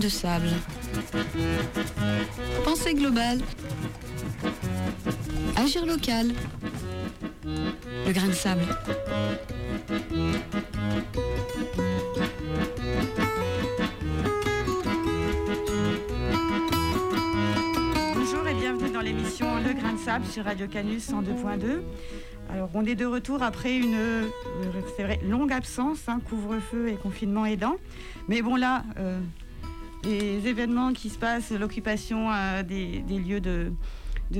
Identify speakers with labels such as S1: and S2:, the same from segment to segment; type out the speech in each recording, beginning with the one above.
S1: De sable. Pensée globale. Agir local. Le grain de sable.
S2: Bonjour et bienvenue dans l'émission Le Grain de Sable sur Radio Canus 102.2. Alors on est de retour après une euh, vrai, longue absence, hein, couvre-feu et confinement aidant. Mais bon là, euh, les événements qui se passent, l'occupation euh, des, lieux de,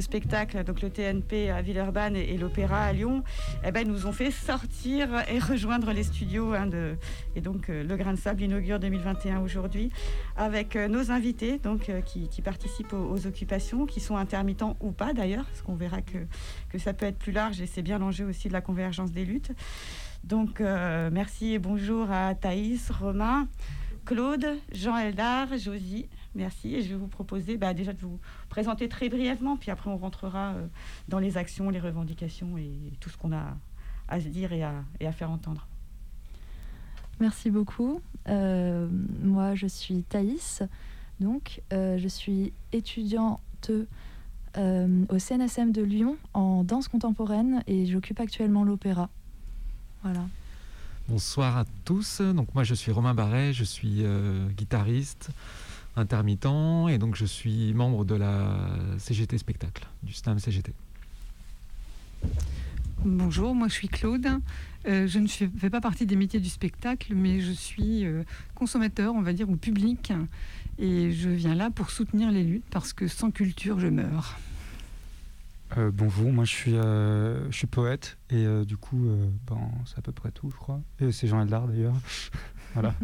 S2: spectacle, donc le TNP à Villeurbanne et, l'Opéra à Lyon, eh ben, nous ont fait sortir et rejoindre les studios. hein, de, et donc euh, le Grain de Sable inaugure 2021 aujourd'hui avec euh, nos invités donc, qui, participent aux, occupations, qui sont intermittents ou pas d'ailleurs, parce qu'on verra que, que ça peut être plus large et c'est bien l'enjeu aussi de la convergence des luttes. Donc merci et bonjour à Thaïs, Romain, Claude, Jean-Eldar, Josie. Merci et je vais vous proposer bah, déjà de vous présenter très brièvement, puis après on rentrera euh, dans les actions, les revendications et tout ce qu'on a à se dire et à, faire entendre.
S3: Merci beaucoup. Euh, moi, je suis Thaïs. Donc, euh, je suis étudiante au CNSM de Lyon en danse contemporaine et j'occupe actuellement l'opéra. Voilà.
S4: Bonsoir à tous. Donc moi je suis Romain Barret, je suis euh, guitariste intermittent et donc je suis membre de la CGT spectacle du SNAM CGT.
S5: Bonjour, moi je suis Claude. Euh, je ne fais pas partie des métiers du spectacle, mais je suis euh, consommateur, on va dire, ou public. Et je viens là pour soutenir les luttes parce que sans culture, je meurs.
S6: Euh, bonjour, moi je suis, euh, je suis poète et euh, du coup, euh, ben, c'est à peu près tout, je crois. Et c'est Jean Eldar d'ailleurs. voilà.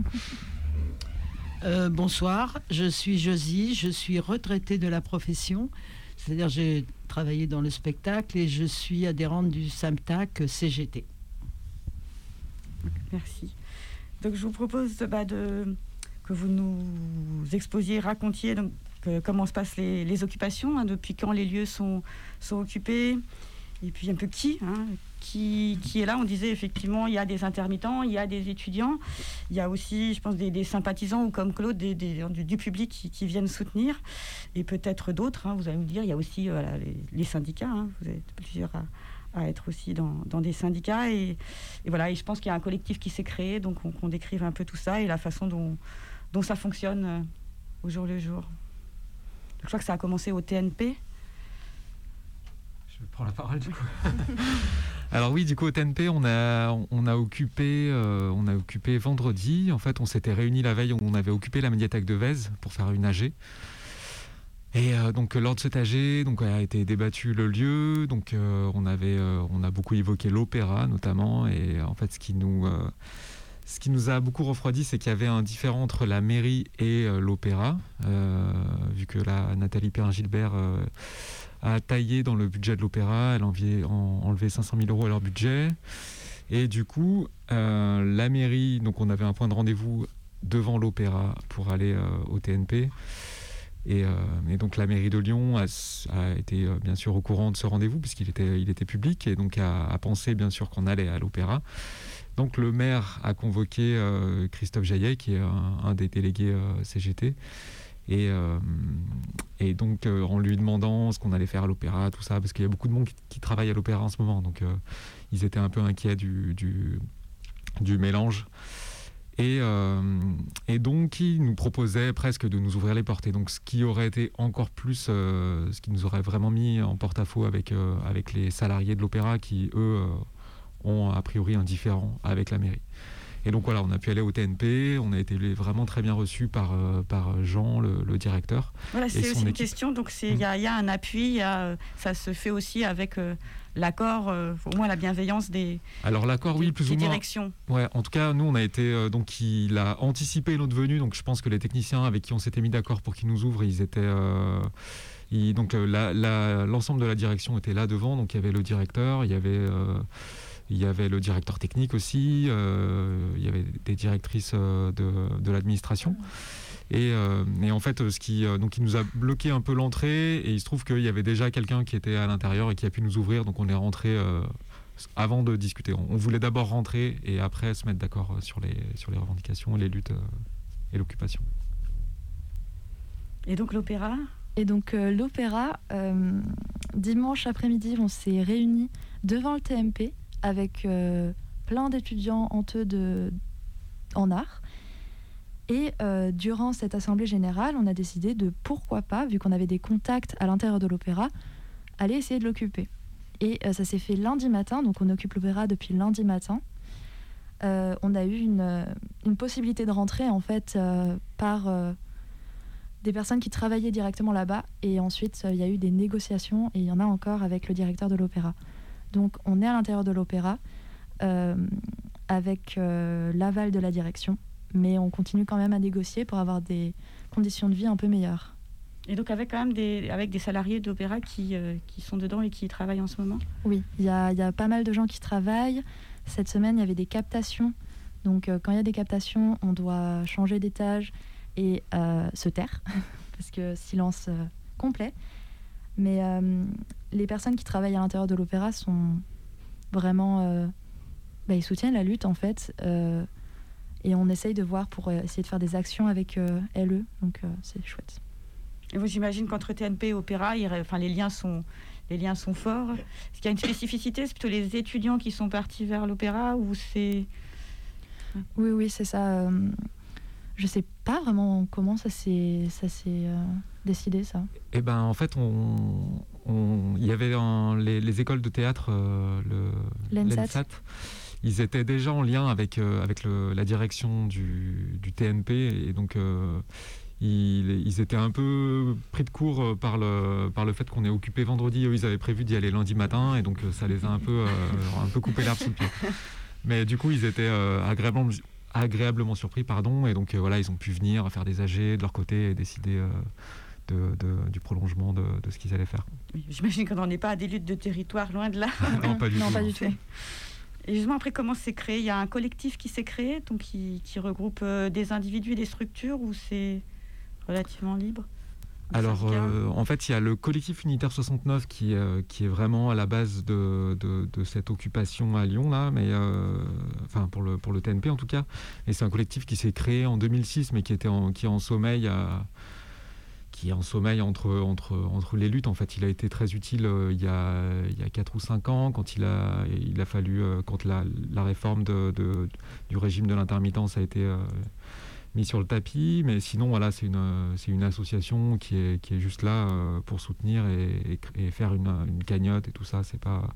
S7: Euh, bonsoir, je suis Josie, je suis retraitée de la profession, c'est-à-dire j'ai travaillé dans le spectacle et je suis adhérente du SAMTAC CGT.
S2: Merci. Donc je vous propose bah, de, que vous nous exposiez, racontiez donc, comment se passent les, occupations, hein, depuis quand les lieux sont, occupés, et puis un peu qui, hein, qui, est là. On disait effectivement, il y a des intermittents, il y a des étudiants, il y a aussi, je pense, des, sympathisants ou comme Claude, des, du, public qui, viennent soutenir, et peut-être d'autres, hein, vous allez me dire, il y a aussi les, syndicats, hein, vous êtes plusieurs à, à être aussi dans, des syndicats, et, voilà, et je pense qu'il y a un collectif qui s'est créé, donc on, décrive un peu tout ça et la façon dont, dont ça fonctionne euh, au jour le jour. Je crois que ça a commencé au TNP.
S4: Je prends la parole du coup. Alors oui, du coup au TNP, on a, on a occupé, euh, on a occupé vendredi. En fait, on s'était réunis la veille, on avait occupé la médiathèque de Vèze pour faire une AG. Et euh, donc lors de cette AG, donc a été débattu le lieu. Donc euh, on avait, on a beaucoup évoqué l'opéra notamment. Et en fait, ce qui nous, ce qui nous a beaucoup refroidi, c'est qu'il y avait un différent entre la mairie et euh, l'opéra, euh, vu que là, Nathalie Perrin-Gilbert euh, a taillé dans le budget de l'opéra, elle a enlevé, en- enlevé 500 000 euros à leur budget. Et du coup, la mairie, donc on avait un point de rendez-vous devant l'opéra pour aller au TNP. Et, donc la mairie de Lyon a, été bien sûr au courant de ce rendez-vous puisqu'il était, public et donc a pensé bien sûr qu'on allait à l'opéra. Donc le maire a convoqué euh, Christophe Jaillet qui est un, des délégués euh, CGT. Et, euh, et donc en lui demandant ce qu'on allait faire à l'opéra, tout ça, parce qu'il y a beaucoup de monde qui, travaille à l'opéra en ce moment, donc ils étaient un peu inquiets du, mélange. Et, donc, il nous proposait presque de nous ouvrir les portes. Donc, ce qui aurait été encore plus, ce qui nous aurait vraiment mis en porte-à-faux avec, avec les salariés de l'opéra qui, eux, ont a priori un différent avec la mairie. Et donc voilà, on a pu aller au TNP, on a été vraiment très bien reçus par, euh, par Jean, le, le directeur.
S2: Voilà, c'est aussi une question. Donc c'est- il y, a- il y a un appui, il y a, ça se fait aussi avec euh, l'accord, euh, au moins la bienveillance des,
S4: Alors l'accord, oui, plus ou moins.
S2: directions.
S4: Ouais, en tout cas, nous, on a été. euh, donc, il a anticipé notre venue. Donc, je pense que les techniciens avec qui on s'était mis d'accord pour qu'ils nous ouvrent, ils étaient. ils- donc, l'ensemble de la direction était là devant. Donc, il y avait le directeur, il y avait. Il y avait le directeur technique aussi, euh, il y avait des directrices euh, de, de l'administration. Et, euh, et en fait, ce qui, euh, donc, il nous a bloqué un peu l'entrée et il se trouve qu'il y avait déjà quelqu'un qui était à l'intérieur et qui a pu nous ouvrir. Donc, on est rentré euh, avant de discuter. On, on voulait d'abord rentrer et après se mettre d'accord sur les, sur les revendications, les luttes euh, et l'occupation.
S2: Et donc l'opéra?
S3: Et donc l'opéra, dimanche après-midi, on s'est réunis devant le TMP avec plein d'étudiants honteux en art. Et durant cette assemblée générale, on a décidé de pourquoi pas, vu qu'on avait des contacts à l'intérieur de l'opéra, aller essayer de l'occuper. Et ça s'est fait lundi matin, donc on occupe l'opéra depuis lundi matin. Euh, on a eu une, euh, une, possibilité de rentrer en fait euh, par des personnes qui travaillaient directement là-bas et ensuite il y a eu des négociations et il y en a encore avec le directeur de l'opéra. Donc on est à l'intérieur de l'opéra avec l'aval de la direction, mais on continue quand même à négocier pour avoir des conditions de vie un peu meilleures.
S2: Et donc avec quand même des, avec des salariés d'opéra qui, qui sont dedans et qui travaillent en ce moment?
S3: Oui, il y a, y a, pas mal de gens qui travaillent. Cette semaine, il y avait des captations. Donc, euh, quand il y a des captations, on doit changer d'étage et euh, se taire, parce que silence euh, complet. Mais les personnes qui travaillent à l'intérieur de l'opéra sont vraiment. Bah, ils soutiennent la lutte, en fait. et on essaye de voir pour essayer de faire des actions avec LE. Donc, c'est chouette.
S2: Et vous, j'imagine qu'entre TNP et Opéra, enfin, les liens sont les liens sont forts. Est-ce qu'il y a une spécificité? C'est plutôt les étudiants qui sont partis vers l'opéra ou c'est...
S3: Oui, oui, c'est ça. Euh, je sais pas vraiment comment ça s'est, ça s'est euh, décidé, ça.
S4: Eh ben, en fait, on, il y avait les, écoles de théâtre, euh, le l'ENSAT. Ils étaient déjà en lien avec, avec la direction du, du, TNP et donc ils, étaient un peu pris de court euh, par le, par le fait qu'on est occupé vendredi. Eux, ils avaient prévu d'y aller lundi matin et donc euh, ça les a un peu, euh, un peu coupé l'herbe sous le pied. Mais du coup, ils étaient agréablement, agréablement surpris, pardon, et donc voilà, ils ont pu venir faire des AG de leur côté et décider de, du prolongement de, de ce qu'ils allaient faire.
S2: J'imagine qu'on n'en est pas à des luttes de territoire, loin de là.
S4: non, pas du
S3: non,
S4: tout.
S3: Pas du tout.
S2: Et justement, après, comment c'est créé? Il y a un collectif qui s'est créé, donc qui, qui regroupe des individus et des structures, ou c'est relativement libre?
S4: Alors, euh, en fait, il y a le collectif unitaire 69 qui, euh, qui est vraiment à la base de, de, cette occupation à Lyon, là, mais euh, enfin pour le, pour le TNP en tout cas. Et c'est un collectif qui s'est créé en 2006, mais qui était en, qui est en sommeil en sommeil entre, entre, entre les luttes. En fait, il a été très utile il, y a, il y a 4 ou 5 ans, quand il a, il a fallu, quand la, la réforme de, du régime de l'intermittence a été mis sur le tapis. Mais sinon, voilà, c'est une, c'est une association qui est, qui est juste là euh, pour soutenir et, faire une, une, cagnotte et tout ça. C'est pas,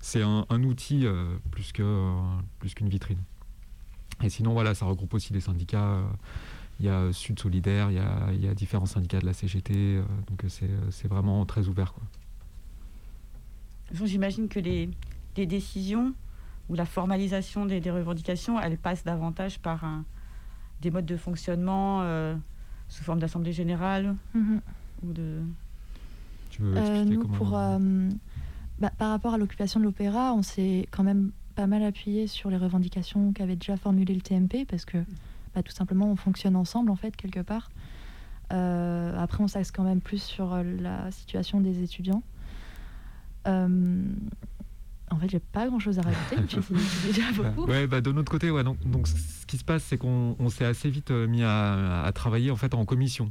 S4: c'est un, un outil euh, plus que euh, plus qu'une vitrine. Et sinon, voilà, ça regroupe aussi des syndicats. Il y a Sud Solidaire, il y a, il y a différents syndicats de la CGT, donc c'est, c'est vraiment très ouvert. Quoi.
S2: J'imagine que les, les décisions ou la formalisation des, des revendications, elles passent davantage par un, des modes de fonctionnement euh, sous forme d'assemblée générale
S3: mhm.
S2: ou de...
S4: Tu veux euh,
S3: nous, pour, euh, bah, par rapport à l'occupation de l'opéra, on s'est quand même pas mal appuyé sur les revendications qu'avait déjà formulées le TMP parce que bah, tout simplement on fonctionne ensemble en fait quelque part. après on s'axe quand même plus sur la situation des étudiants. En fait, j'ai pas grand chose à rajouter. déjà beaucoup.
S4: Ouais, bah, de notre côté, ouais, donc, donc ce qui se passe, c'est qu'on s'est assez vite euh, mis à, travailler en fait en commission.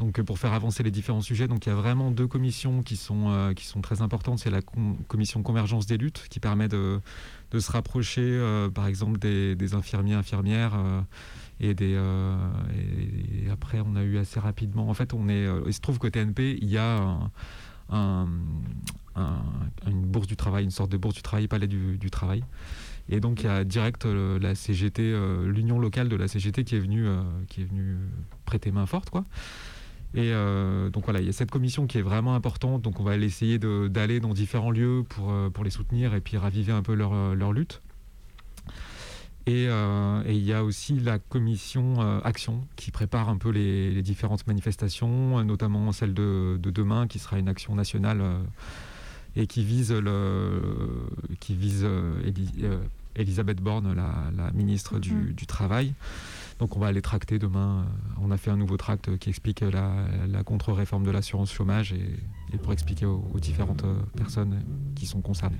S4: Donc pour faire avancer les différents sujets, donc il y a vraiment deux commissions qui sont euh, qui sont très importantes. C'est la commission convergence des luttes qui permet de, de se rapprocher, euh, par exemple des, des, infirmiers infirmières et des et, après on a eu assez rapidement. En fait, on est il se trouve qu'au TNP il y a un, une bourse du travail, une sorte de bourse du travail, palais du, travail. Et donc il y a direct euh, la CGT, euh, l'union locale de la CGT qui est venue, euh, qui est venue prêter main forte, quoi. Et donc voilà, il y a cette commission qui est vraiment importante. Donc on va essayer d'aller dans différents lieux pour, pour les soutenir et puis raviver un peu leur, leur lutte. Euh, et, il y a aussi la commission euh, Action qui prépare un peu les, différentes manifestations, notamment celle de, demain qui sera une action nationale euh, et qui vise, le, qui vise Elisabeth Borne, la, ministre du, mhm. du, Travail. Donc on va aller tracter demain. On a fait un nouveau tract qui explique la, contre-réforme de l'assurance chômage et, pour expliquer aux différentes personnes qui sont concernées.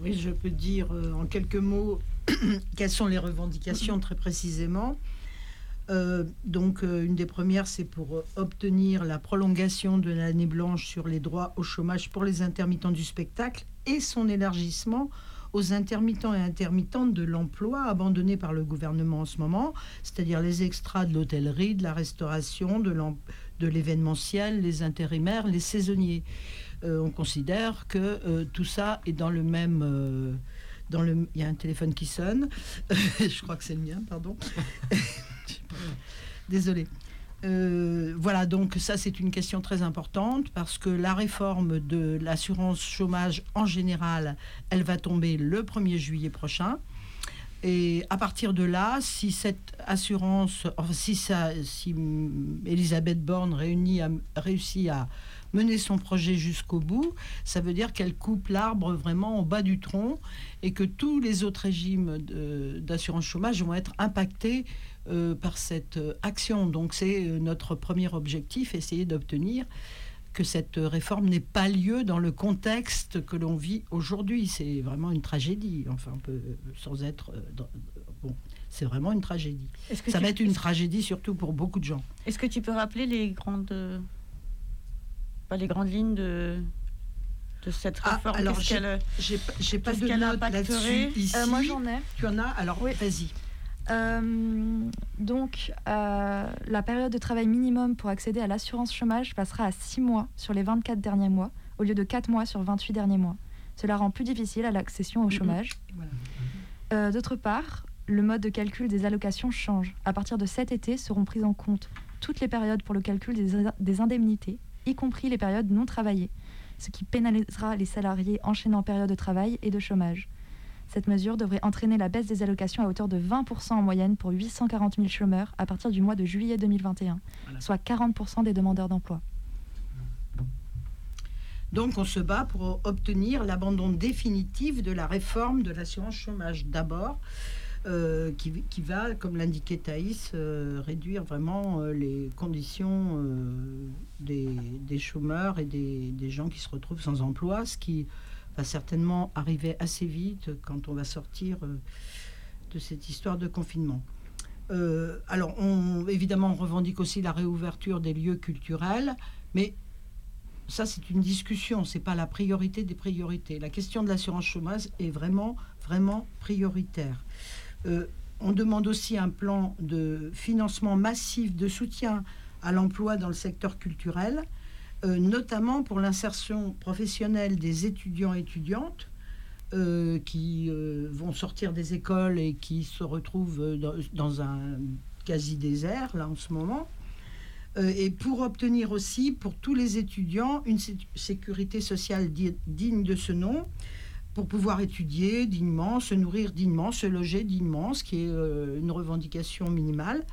S7: Oui, je peux dire euh, en quelques mots quelles sont les revendications très précisément. Euh, donc, euh, une des premières, c'est pour obtenir la prolongation de l'année blanche sur les droits au chômage pour les intermittents du spectacle et son élargissement aux intermittents et intermittentes de l'emploi abandonnés par le gouvernement en ce moment, c'est-à-dire les extras de l'hôtellerie, de la restauration, de l'événementiel, les intérimaires, les saisonniers. Euh, on considère que tout ça est dans le même... dans le, il y a un téléphone qui sonne. Je crois que c'est le mien, pardon. Désolée. Euh, voilà, donc ça c'est une question très importante parce que la réforme de l'assurance chômage en général, elle va tomber le 1er juillet prochain. Et à partir de là, si cette assurance, si, ça, si Elisabeth Borne réunit, réussit à mener son projet jusqu'au bout, ça veut dire qu'elle coupe l'arbre vraiment au bas du tronc et que tous les autres régimes d'assurance chômage vont être impactés euh, par cette euh, action. Donc c'est euh, notre premier objectif, essayer d'obtenir que cette réforme n'ait pas lieu dans le contexte que l'on vit aujourd'hui. C'est vraiment une tragédie, enfin un peu sans être... bon, c'est vraiment une tragédie. Ça va être une tragédie surtout pour beaucoup de gens.
S2: Est-ce que tu peux rappeler les grandes, pas les grandes lignes de, de cette ah, réforme
S7: Alors, j'ai pas de notes là-dessus.
S3: moi, j'en ai.
S7: Tu en as? Alors, oui. vas-y.
S3: Euh, donc, euh, la période de travail minimum pour accéder à l'assurance chômage passera à 6 mois sur les 24 derniers mois, au lieu de 4 mois sur 28 derniers mois. Cela rend plus difficile à l'accession au chômage. Euh, d'autre part, le mode de calcul des allocations change. À partir de cet été, seront prises en compte toutes les périodes pour le calcul des indemnités, y compris les périodes non travaillées, ce qui pénalisera les salariés enchaînant période de travail et de chômage. Cette mesure devrait entraîner la baisse des allocations à hauteur de 20% en moyenne pour 840 000 chômeurs à partir du mois de juillet 2021, soit 40% des demandeurs d'emploi.
S7: Donc on se bat pour obtenir l'abandon définitif de la réforme de l'assurance chômage d'abord, euh, qui, va, comme l'indiquait Thaïs, euh, réduire vraiment euh, les conditions des, chômeurs et des, des, gens qui se retrouvent sans emploi, ce qui va certainement arriver assez vite quand on va sortir de cette histoire de confinement. Alors, évidemment, on revendique aussi la réouverture des lieux culturels, mais ça, c'est une discussion, c'est pas la priorité des priorités. La question de l'assurance chômage est vraiment, vraiment prioritaire. Euh, on demande aussi un plan de financement massif de soutien à l'emploi dans le secteur culturel euh, notamment pour l'insertion professionnelle des étudiants et étudiantes euh, qui vont sortir des écoles et qui se retrouvent dans, un quasi-désert, là, en ce moment. et pour obtenir aussi, pour tous les étudiants, une sécurité sociale digne de ce nom, pour pouvoir étudier dignement, se nourrir dignement, se loger dignement, ce qui est une revendication minimale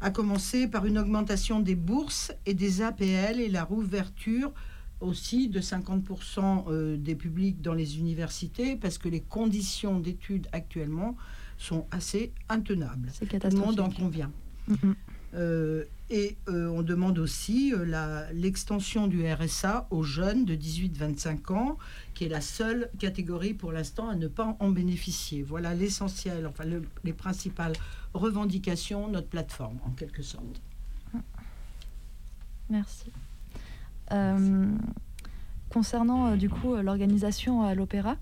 S7: à commencer par une augmentation des bourses et des APL et la rouverture aussi de 50% euh, des publics dans les universités parce que les conditions d'études actuellement sont assez intenables. Tout le monde en convient. Euh, et euh, on demande aussi l'extension du RSA aux jeunes de 18-25 ans, qui est la seule catégorie pour l'instant à ne pas en bénéficier. Voilà l'essentiel, enfin les principales revendication, notre plateforme, en quelque sorte.
S3: Merci. Euh, concernant euh, du coup euh, l'organisation à l'opéra,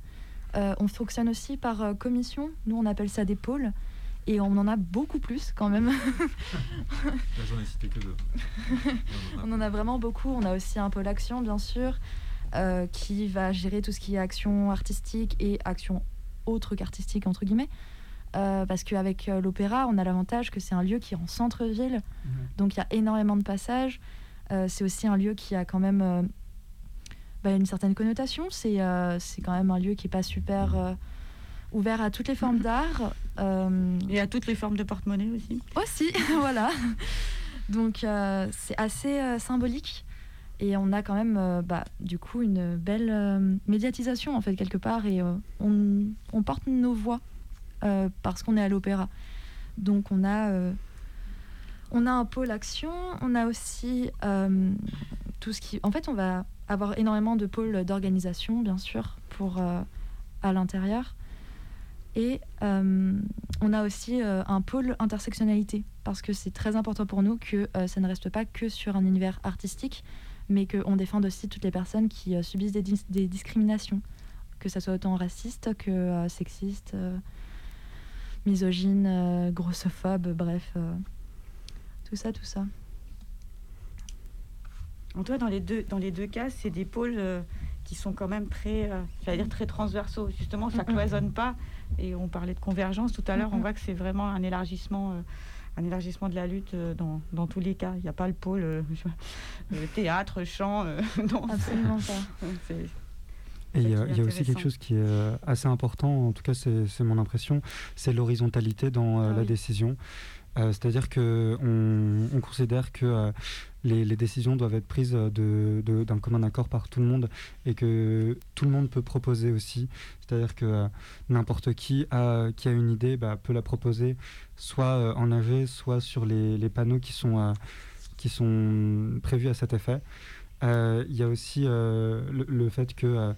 S3: on fonctionne aussi par commission. Nous, on appelle ça des pôles. Et on en a beaucoup plus quand même.
S4: j'en ai cité que deux.
S3: on en a vraiment beaucoup. On a aussi un pôle action, bien sûr, qui va gérer tout ce qui est action artistique et action autre qu'artistique, entre guillemets. Euh, parce qu'avec euh, l'opéra, on a l'avantage que c'est un lieu qui est en centre-ville, mhm. donc il y a énormément de passages. Euh, c'est aussi un lieu qui a quand même bah, une certaine connotation. C'est quand même un lieu qui n'est pas super ouvert à toutes les formes d'art.
S2: Et à toutes les formes de porte-monnaie aussi.
S3: Aussi, voilà. Donc c'est assez symbolique. Et on a quand même, bah, du coup, une belle médiatisation, en fait, quelque part. Et on, on porte nos voix euh, parce qu'on est à l'opéra. Donc on a, euh, on a un pôle action, on a aussi euh, tout ce qui... En fait, on va avoir énormément de pôles d'organisation, bien sûr, pour, à l'intérieur. Et on a aussi un pôle intersectionnalité, parce que c'est très important pour nous que ça ne reste pas que sur un univers artistique, mais qu'on défende aussi toutes les personnes qui subissent des, discriminations, que ça soit autant raciste que sexiste, misogyne, grossophobe, bref, tout ça, tout ça.
S2: En toi, dans les deux, dans les deux cas, c'est des pôles euh, qui sont quand même très, euh, dire très transversaux. Justement, ça cloisonne pas. Et on parlait de convergence tout à l'heure. On voit que c'est vraiment un élargissement. Euh, un élargissement de la lutte dans, dans tous les cas. Il n'y a pas le pôle théâtre, chant.
S3: non. Absolument pas.
S6: Et il y, a aussi quelque chose qui est assez important, en tout cas c'est mon impression, c'est l'horizontalité dans ah la décision. C'est-à-dire qu'on on considère que les, décisions doivent être prises d'un de, commun accord par tout le monde et que tout le monde peut proposer aussi. C'est-à-dire que euh, n'importe qui a, qui a une idée bah, peut la proposer soit euh, en AG, soit sur les, panneaux qui sont, euh, qui sont prévus à cet effet. Il y a aussi le, fait que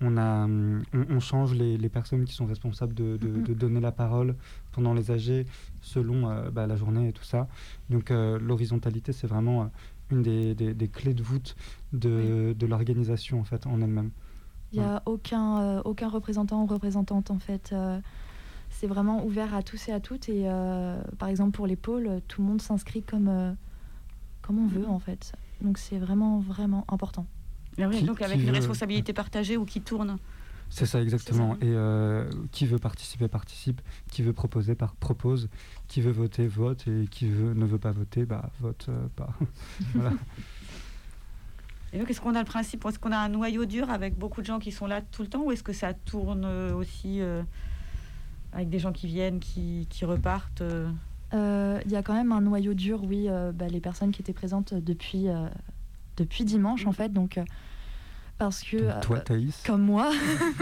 S6: on, a, on, change les, personnes qui sont responsables de, de, donner la parole pendant les AG selon bah, la journée et tout ça. Donc l'horizontalité, c'est vraiment une des, des, clés de voûte de, de l'organisation en fait en elle-même.
S3: Il n'y a aucun, euh, aucun représentant ou représentante en fait. Euh, c'est vraiment ouvert à tous et à toutes. Et euh, par exemple pour les pôles, tout le monde s'inscrit comme, comme on veut en fait. Donc c'est vraiment vraiment important.
S2: Donc avec une responsabilité partagée ou qui tourne.
S6: C'est ça exactement. Et qui veut participer participe, qui veut proposer par, propose, qui veut voter vote et qui veut, ne veut pas voter bah vote pas. voilà.
S2: Et donc, est-ce qu'on a le principe, est-ce qu'on a un noyau dur avec beaucoup de gens qui sont là tout le temps ou est-ce que ça tourne euh, aussi euh, avec des gens qui viennent, qui, qui repartent
S3: euh? Il y a quand même un noyau dur, oui, bah, les personnes qui étaient présentes depuis, depuis dimanche, en fait. Donc, parce que.
S6: toi, Thaïs
S3: Comme moi,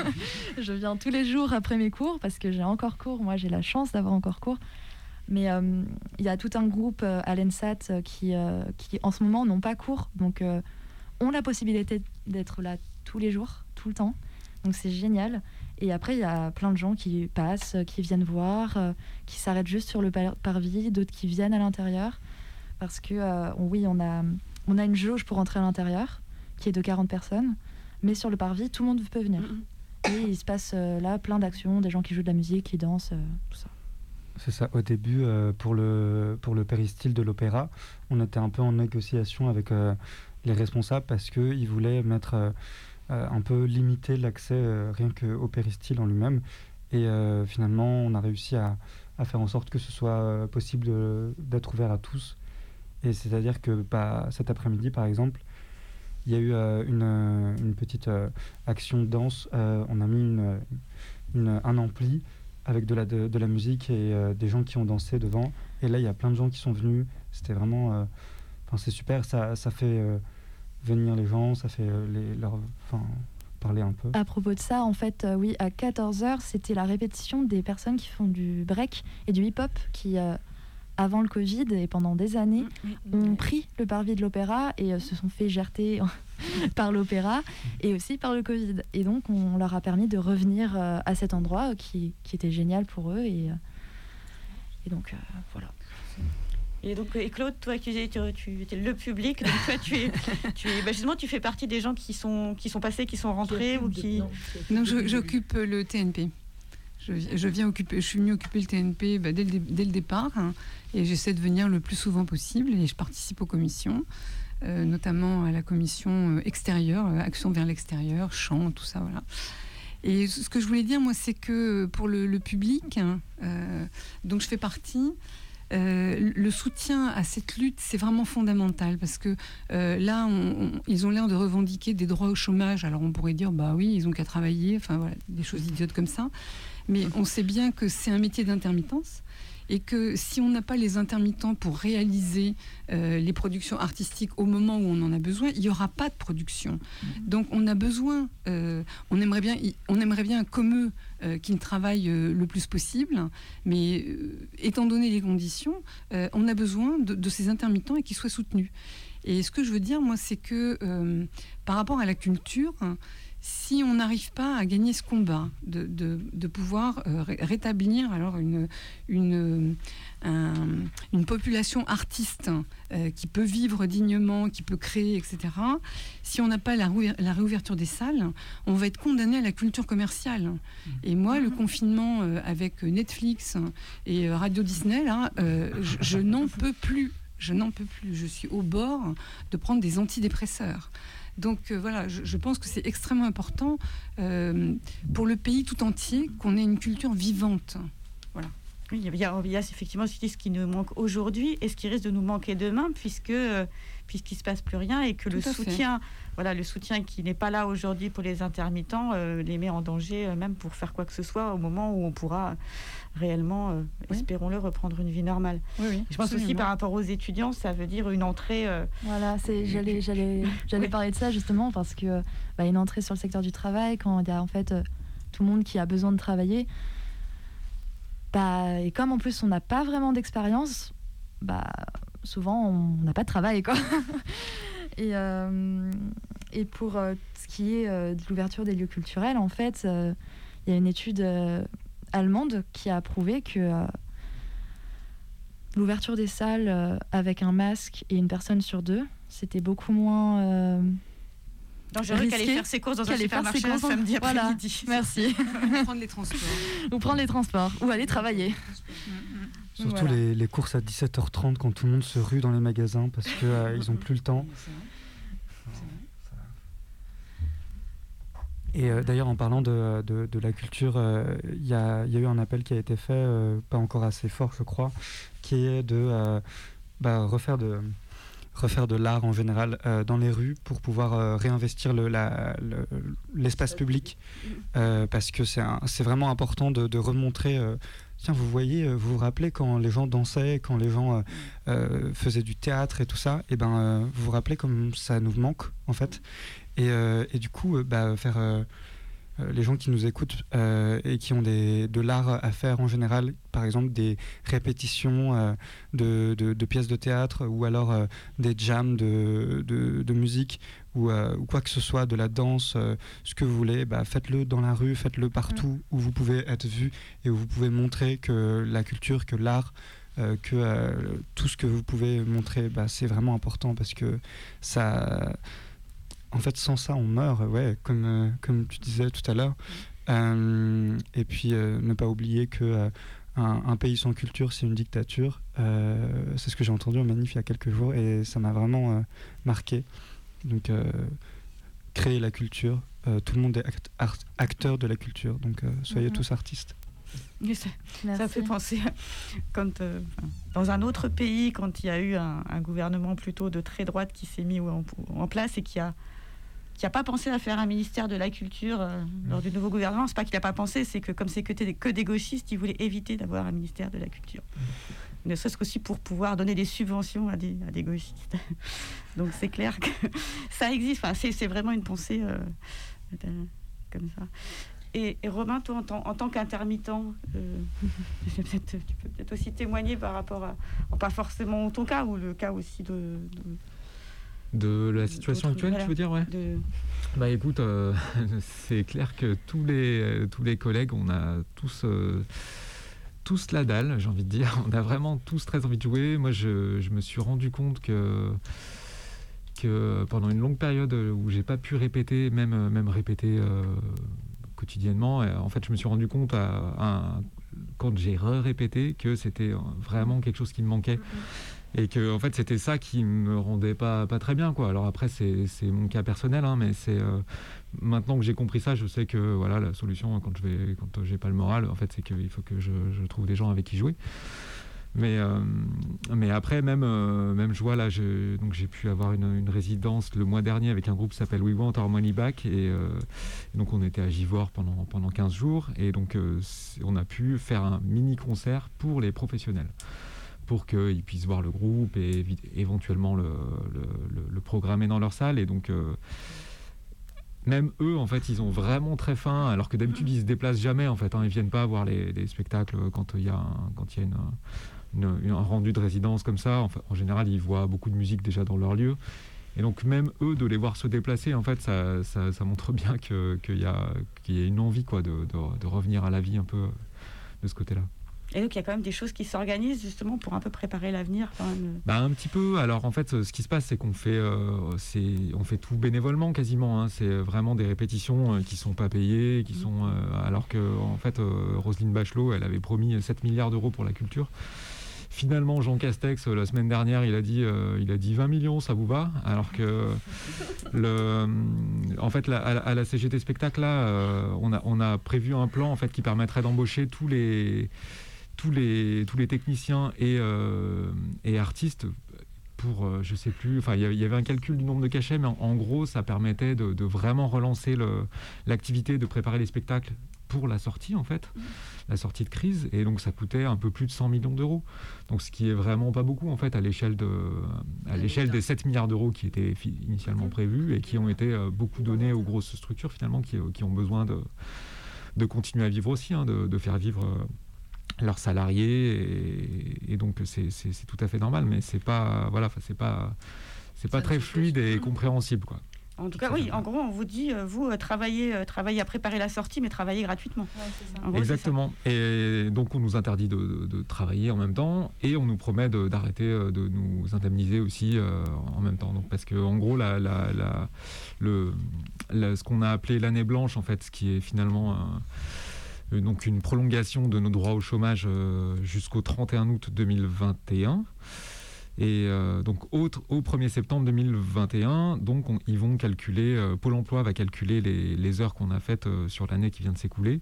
S3: je viens tous les jours après mes cours parce que j'ai encore cours. Moi, j'ai la chance d'avoir encore cours. Mais il y a tout un groupe à l'ENSAT qui, qui, en ce moment, n'ont pas cours. Donc, ont la possibilité d'être là tous les jours, tout le temps. Donc c'est génial. Et après, il y a plein de gens qui passent, qui viennent voir, euh, qui s'arrêtent juste sur le parvis, d'autres qui viennent à l'intérieur. Parce que, euh, oui, on a, on a une jauge pour entrer à l'intérieur, qui est de 40 personnes. Mais sur le parvis, tout le monde peut venir. Et il se passe euh, là plein d'actions, des gens qui jouent de la musique, qui dansent, tout ça.
S6: C'est ça. Au début, pour, le, pour le péristyle de l'opéra, on était un peu en négociation avec les responsables parce qu'ils voulaient mettre euh, euh, un peu limiter l'accès euh, rien qu'au péristyle en lui-même. Et finalement, on a réussi à, faire en sorte que ce soit possible d'être ouvert à tous. Et c'est-à-dire que bah, cet après-midi, par exemple, il y a eu une, petite action de danse. on a mis une, un ampli avec de la, de, la musique et des gens qui ont dansé devant. Et là, il y a plein de gens qui sont venus. C'était vraiment. Enfin, c'est super. Ça, ça fait venir les gens, ça fait euh, les, leur, enfin, parler un peu.
S3: À propos de ça, en fait, euh, oui, à 14h, c'était la répétition des personnes qui font du break et du hip-hop qui, euh, avant le Covid et pendant des années, mm, ont pris le parvis de l'opéra et se sont fait gerter par l'opéra et aussi par le Covid. Et donc, on leur a permis de revenir à cet endroit qui, qui, était génial pour eux. Et, et donc, voilà.
S2: Et donc, et Claude, toi qui tu, tu, es le public, donc toi tu es, tu es bah, justement tu fais partie des gens qui sont qui sont passés, qui sont rentrés ou qui.
S5: Non, j'occupe le TNP. Je, viens occuper, je suis venue occuper le TNP bah, dès, le, départ hein, et j'essaie de venir le plus souvent possible et je participe aux commissions, euh, notamment à la commission euh, extérieure, euh, action vers l'extérieur, chant, tout ça, voilà. Et ce que je voulais dire, moi, c'est que pour le, le public, hein, donc je fais partie, euh, le soutien à cette lutte, c'est vraiment fondamental parce que euh, là, ils ont l'air de revendiquer des droits au chômage. Alors on pourrait dire, bah oui, ils ont qu'à travailler, enfin voilà, des choses idiotes comme ça. Mais on sait bien que c'est un métier d'intermittence et que si on n'a pas les intermittents pour réaliser euh, les productions artistiques au moment où on en a besoin, il n'y aura pas de production. Mm-hmm. Donc on a besoin, euh, on, aimerait bien, on aimerait bien comme eux euh, qu'ils travaillent le plus possible, mais étant donné les conditions, on a besoin de, ces intermittents et qu'ils soient soutenus. Et ce que je veux dire, moi, c'est que par rapport à la culture, si on n'arrive pas à gagner ce combat, de, de, pouvoir euh, rétablir alors une, une, une population artiste euh, qui peut vivre dignement, qui peut créer, etc., si on n'a pas la, la, réouverture des salles, on va être condamné à la culture commerciale. Et moi, le confinement euh, avec Netflix et Radio Disney, là, je n'en peux plus. Je n'en peux plus. Je suis au bord de prendre des antidépresseurs. Donc euh, voilà, je, pense que c'est extrêmement important euh, pour le pays tout entier qu'on ait une culture vivante. Voilà.
S2: Oui, il y, a, effectivement ce qui nous manque aujourd'hui et ce qui risque de nous manquer demain, puisque euh, puisqu'il ne se passe plus rien et que le soutien, voilà, le soutien qui n'est pas là aujourd'hui pour les intermittents les met en danger, même pour faire quoi que ce soit au moment où on pourra réellement, euh, espérons-le, reprendre une vie normale. je pense aussi par rapport aux étudiants, ça veut dire une entrée. Euh,
S3: voilà, c'est, j'allais, j'allais, j'allais parler de ça justement parce que bah, une entrée sur le secteur du travail, quand il y a en fait euh, tout le monde qui a besoin de travailler, bah, et comme en plus on n'a pas vraiment d'expérience, bah, souvent on n'a pas de travail. Quoi. et, et pour ce qui est de l'ouverture des lieux culturels, en fait, il y a une étude allemande qui a prouvé que euh, l'ouverture des salles euh, avec un masque et une personne sur deux, c'était beaucoup moins euh,
S2: dangereux qu'aller faire ses courses dans un supermarché un samedi après-midi.
S3: Merci.
S5: ou prendre les transports.
S3: ou prendre les transports. Ou aller travailler.
S6: Surtout les, les, courses à 17h30 quand tout le monde se rue dans les magasins parce qu'ils n'ont plus le temps. Et euh, d'ailleurs, en parlant de, de, la culture, euh, il y, a, y, a eu un appel qui a été fait, euh, pas encore assez fort, je crois, qui est de bah, refaire de refaire de l'art en général dans les rues pour pouvoir réinvestir l'espace le, public. Parce que c'est vraiment important de, de remontrer tiens vous voyez vous vous rappelez quand les gens dansaient quand les gens faisaient du théâtre et tout ça? Et eh ben vous vous rappelez comme ça nous manque en fait euh, et, du coup, euh, bah, faire euh, les gens qui nous écoutent et qui ont des, de l'art à faire en général, par exemple des répétitions de, de, pièces de théâtre ou alors des jams de, de musique ou, ou, quoi que ce soit, de la danse, ce que vous voulez, bah, faites-le dans la rue, faites-le partout mm. où vous pouvez être vu et où vous pouvez montrer que la culture, que l'art, que tout ce que vous pouvez montrer, bah, c'est vraiment important parce que ça en fait, sans ça, on meurt, ouais, comme, euh, comme tu disais tout à l'heure. Euh, et puis, euh, ne pas oublier que un, pays sans culture, c'est une dictature. c'est ce que j'ai entendu en manif il y a quelques jours et ça m'a vraiment marqué. Donc, créer la culture, tout le monde est acteur de la culture, donc soyez mhm. tous artistes.
S2: Ça, fait penser quand dans un autre pays, quand il y a eu un, gouvernement plutôt de très droite qui s'est mis en, en, place et qui a qui n'a pas pensé à faire un ministère de la culture euh, lors du nouveau gouvernement. C'est pas qu'il n'a pas pensé, c'est que comme c'est que, que des gauchistes, il voulait éviter d'avoir un ministère de la culture. Ne serait-ce qu'aussi pour pouvoir donner des subventions à des, à des gauchistes. Donc c'est clair que ça existe. Enfin, c'est vraiment une pensée euh, comme ça. Et, Romain, toi, en, tant qu'intermittent, euh, tu peux peut-être aussi témoigner par rapport à, pas forcément ton cas, ou le cas aussi de
S4: de la situation actuelle, tu veux dire, ouais. Bah écoute, euh, c'est clair que tous les, tous les collègues, on a tous, euh, tous la dalle, j'ai envie de dire. On a vraiment tous très envie de jouer. Moi, je, je me suis rendu compte que, que pendant une longue période où j'ai pas pu répéter, même, même répéter euh, quotidiennement, en fait, je me suis rendu compte à, quand j'ai répété que c'était vraiment quelque chose qui me manquait. Mm-hmm et que en fait c'était ça qui me rendait pas pas très bien quoi. Alors après c'est mon cas personnel hein, mais c'est euh, maintenant que j'ai compris ça je sais que voilà la solution quand je vais quand j'ai pas le moral en fait c'est qu'il faut que je, je, trouve des gens avec qui jouer. Mais euh, mais après même euh, même je vois là donc j'ai pu avoir une, une, résidence le mois dernier avec un groupe qui s'appelle We Want Our Money Back et, donc on était à Givor pendant pendant 15 jours et donc on a pu faire un mini concert pour les professionnels pour qu'ils puissent voir le groupe et éventuellement le, programmer dans leur salle. Et donc, euh, même eux, en fait, ils ont vraiment très faim, alors que d'habitude, ils se déplacent jamais, en fait. Hein, ils viennent pas voir les, spectacles quand il y a, un, une, un rendu de résidence comme ça. en général, ils voient beaucoup de musique déjà dans leur lieu. Et donc même eux, de les voir se déplacer, en fait, ça, montre bien qu'il y, a, y a une envie quoi, de, de, revenir à la vie un peu de ce côté-là.
S2: Et donc il y a quand même des choses qui s'organisent justement pour un peu préparer l'avenir.
S4: Bah, un petit peu. Alors en fait, ce qui se passe, c'est qu'on fait, euh, on fait tout bénévolement quasiment. Hein. C'est vraiment des répétitions euh, qui sont pas payées, qui mmh. sont euh, alors que en fait, Roselyne Bachelot, elle avait promis 7 milliards d'euros pour la culture. Finalement, Jean Castex, la semaine dernière, il a dit, il a dit 20 millions, ça vous va? Alors que, le, en fait, à, la CGT Spectacle, là, on, a, on a prévu un plan en fait, qui permettrait d'embaucher tous les, tous les, tous les techniciens et, euh, et artistes pour, euh, je sais plus, enfin, il y avait un calcul du nombre de cachets, mais en, gros, ça permettait de, vraiment relancer l'activité, de préparer les spectacles pour la sortie, en fait, mmh. la sortie de crise, et donc ça coûtait un peu plus de 100 millions d'euros. Donc, ce qui est vraiment pas beaucoup, en fait, à l'échelle de, à l'échelle des 7 milliards d'euros qui étaient initialement mmh. prévus et qui ont été euh, beaucoup donnés aux grosses structures, finalement, qui, qui ont besoin de, de continuer à vivre aussi, hein, de, de, faire vivre leurs salariés et, donc c'est tout à fait normal mais c'est pas voilà c'est pas c'est pas très fluide et compréhensible quoi
S2: en tout cas, oui, en gros, on vous dit, euh, vous, euh, travaillez, euh, travaillez à préparer la sortie, mais travaillez gratuitement.
S4: Exactement. Et donc, on nous interdit de, travailler en même temps et on nous promet d'arrêter de, nous indemniser aussi en même temps. Donc, parce que, en gros, la, le, ce qu'on a appelé l'année blanche, en fait, ce qui est finalement. Euh, donc une prolongation de nos droits au chômage euh, jusqu'au 31 août 2021. Et euh, donc au, au, 1er septembre 2021, donc ils vont calculer, Pôle Emploi va calculer les heures qu'on a faites sur l'année qui vient de s'écouler.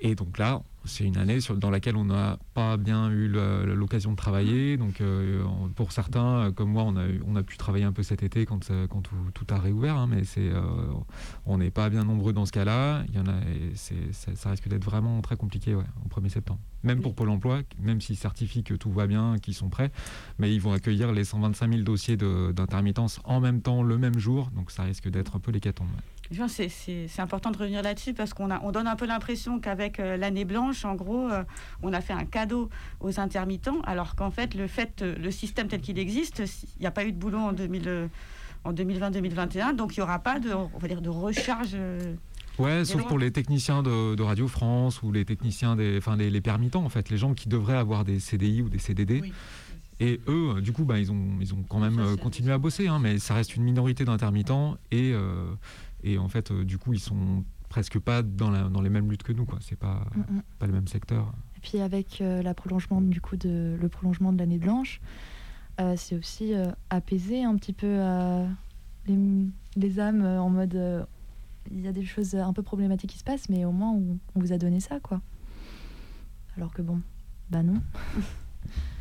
S4: Et donc là, c'est une année dans laquelle on n'a pas bien eu l'occasion de travailler. Donc euh, pour certains, euh, comme moi, on a, on a pu travailler un peu cet été quand, euh, quand tout, a réouvert, hein, mais c'est, on n'est pas bien nombreux dans ce cas-là. Il y en a, ça risque d'être vraiment très compliqué au 1er septembre. Même pour Pôle Emploi, même s'ils certifient que tout va bien, qu'ils sont prêts, mais ils vont accueillir les 125 000 dossiers d'intermittence en même temps, le même jour. Donc ça risque d'être un peu l'hécatombe.
S2: C'est important de revenir là-dessus parce qu'on on donne un peu l'impression qu'avec euh, l'année blanche, en gros, euh, on a fait un cadeau aux intermittents, alors qu'en fait, le fait, euh, le système tel qu'il existe, il n'y a pas eu de boulot en, 2000, en 2020-2021, donc il n'y aura pas de, on va dire, de recharge.
S4: Ouais, sauf pour les techniciens de, Radio France ou les techniciens des, enfin les, les, permittants en fait, les gens qui devraient avoir des CDI ou des CDD. Et eux, du coup, bah, ils, ont, ils ont quand même continué à bosser, hein, mais ça reste une minorité d'intermittents et et en fait, euh, du coup, ils sont presque pas dans, la, dans les mêmes luttes que nous. Quoi. C'est pas, mm, mm. pas le même secteur.
S3: Et puis avec euh, la prolongement, du coup, de, le prolongement de l'année blanche, euh, c'est aussi apaiser un petit peu les, les, âmes en mode il y a des choses un peu problématiques qui se passent, mais au moins on, on vous a donné ça, quoi. Alors que bon, bah non.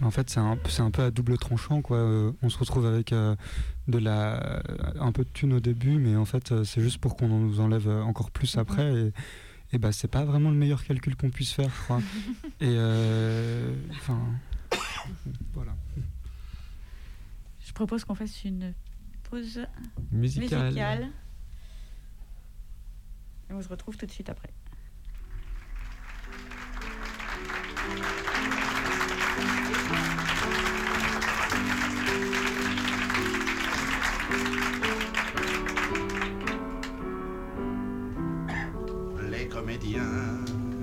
S6: En fait, c'est un, un, peu à double tranchant. Quoi. Euh, on se retrouve avec euh, de la, un peu de thunes au début, mais en fait, euh, c'est juste pour qu'on nous enlève encore plus mhm. après. Et, et bah, c'est pas vraiment le meilleur calcul qu'on puisse faire, je crois. et enfin, voilà.
S2: Je propose qu'on fasse une pause
S4: musicale.
S2: musicale. Et on se retrouve tout de suite après.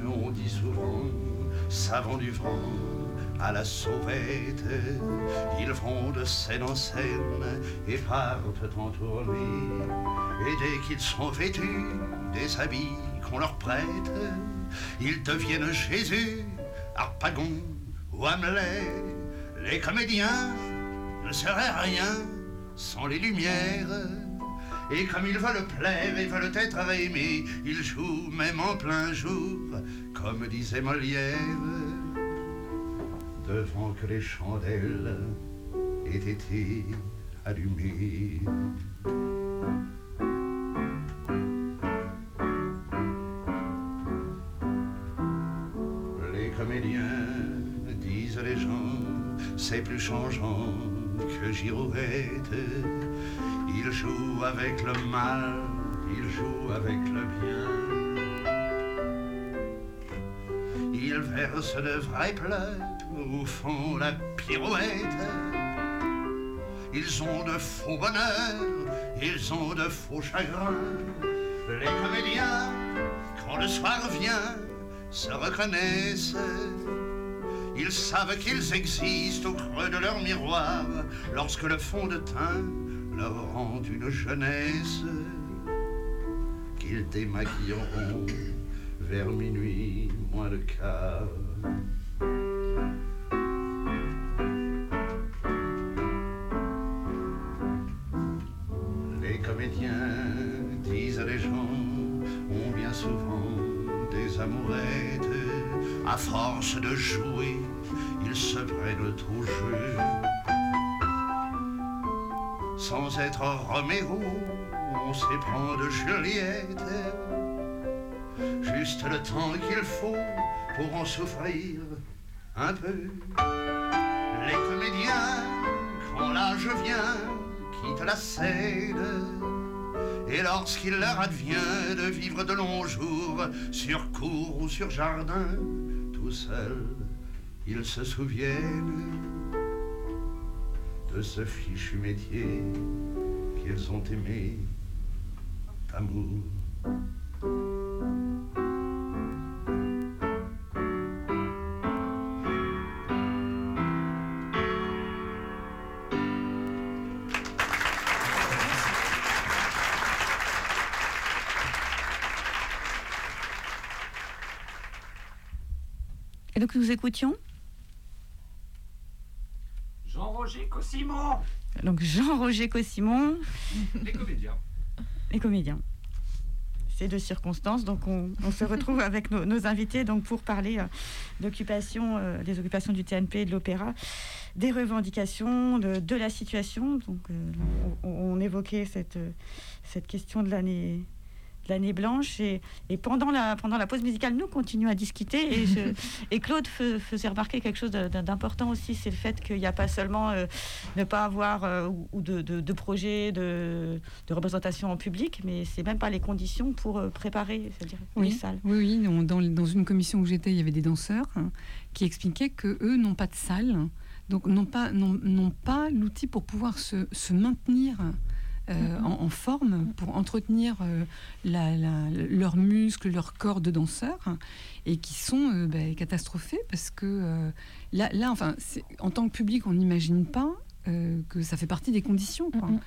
S8: On dit souvent, savant du vent à la sauvette. Ils vont de scène en scène et partent en. Et dès qu'ils sont vêtus des habits qu'on leur prête, ils deviennent Jésus, Harpagon ou Hamlet. Les comédiens ne seraient rien sans les lumières et comme ils veulent plaire et veulent être aimés, ils jouent même en plein jour, comme disait Molière, devant que les chandelles aient été allumées. Les comédiens disent les gens, c'est plus changeant que girouette il joue avec le mal, il joue avec le bien. Il verse de vrais pleurs au fond la pirouette. ils ont de faux bonheurs, ils ont de faux chagrins. Les comédiens, quand le soir vient, se reconnaissent. Ils savent qu'ils existent au creux de leur miroir lorsque le fond de teint leur rend une jeunesse qu'ils démaquilleront vers minuit moins de quart. Les comédiens disent à les gens ont bien souvent des amourettes. À force de jouer, jeu. Sans être Roméo, on s'éprend de Juliette. Juste le temps qu'il faut pour en souffrir un peu. Les comédiens, quand l'âge vient, quittent la scène. Et lorsqu'il leur advient de vivre de longs jours sur cour ou sur jardin, tout seuls, ils se souviennent de ce fichu métier qu'ils ont aimé d'amour.
S2: Et donc nous écoutions
S9: Jean-Roger Cossimon
S2: Donc Jean-Roger Cossimon.
S9: Les comédiens.
S2: Les comédiens. C'est de circonstances. Donc on, on se retrouve avec nos, nos, invités donc pour parler euh, d'occupation, euh, des occupations du TNP et de l'opéra, des revendications, de, de, la situation. Donc euh, on, on, évoquait cette, cette question de l'année l'année blanche et, et, pendant, la, pendant la pause musicale, nous continuons à discuter et, je, et Claude fe, faisait remarquer quelque chose d'important aussi, c'est le fait qu'il n'y a pas seulement euh, ne pas avoir euh, ou de, de, de projets de, de, représentation en public, mais c'est même pas les conditions pour euh, préparer
S5: oui,
S2: les salles.
S5: Oui, oui dans, dans, une commission où j'étais, il y avait des danseurs hein, qui expliquaient que eux n'ont pas de salle, donc n'ont pas, n'ont pas l'outil pour pouvoir se, se maintenir euh, en, en, forme pour entretenir euh, la, la, leurs muscles, leur corps de danseurs et qui sont euh, bah, catastrophés parce que euh, là, là, enfin, en tant que public, on n'imagine pas euh, que ça fait partie des conditions. Quoi. -hmm.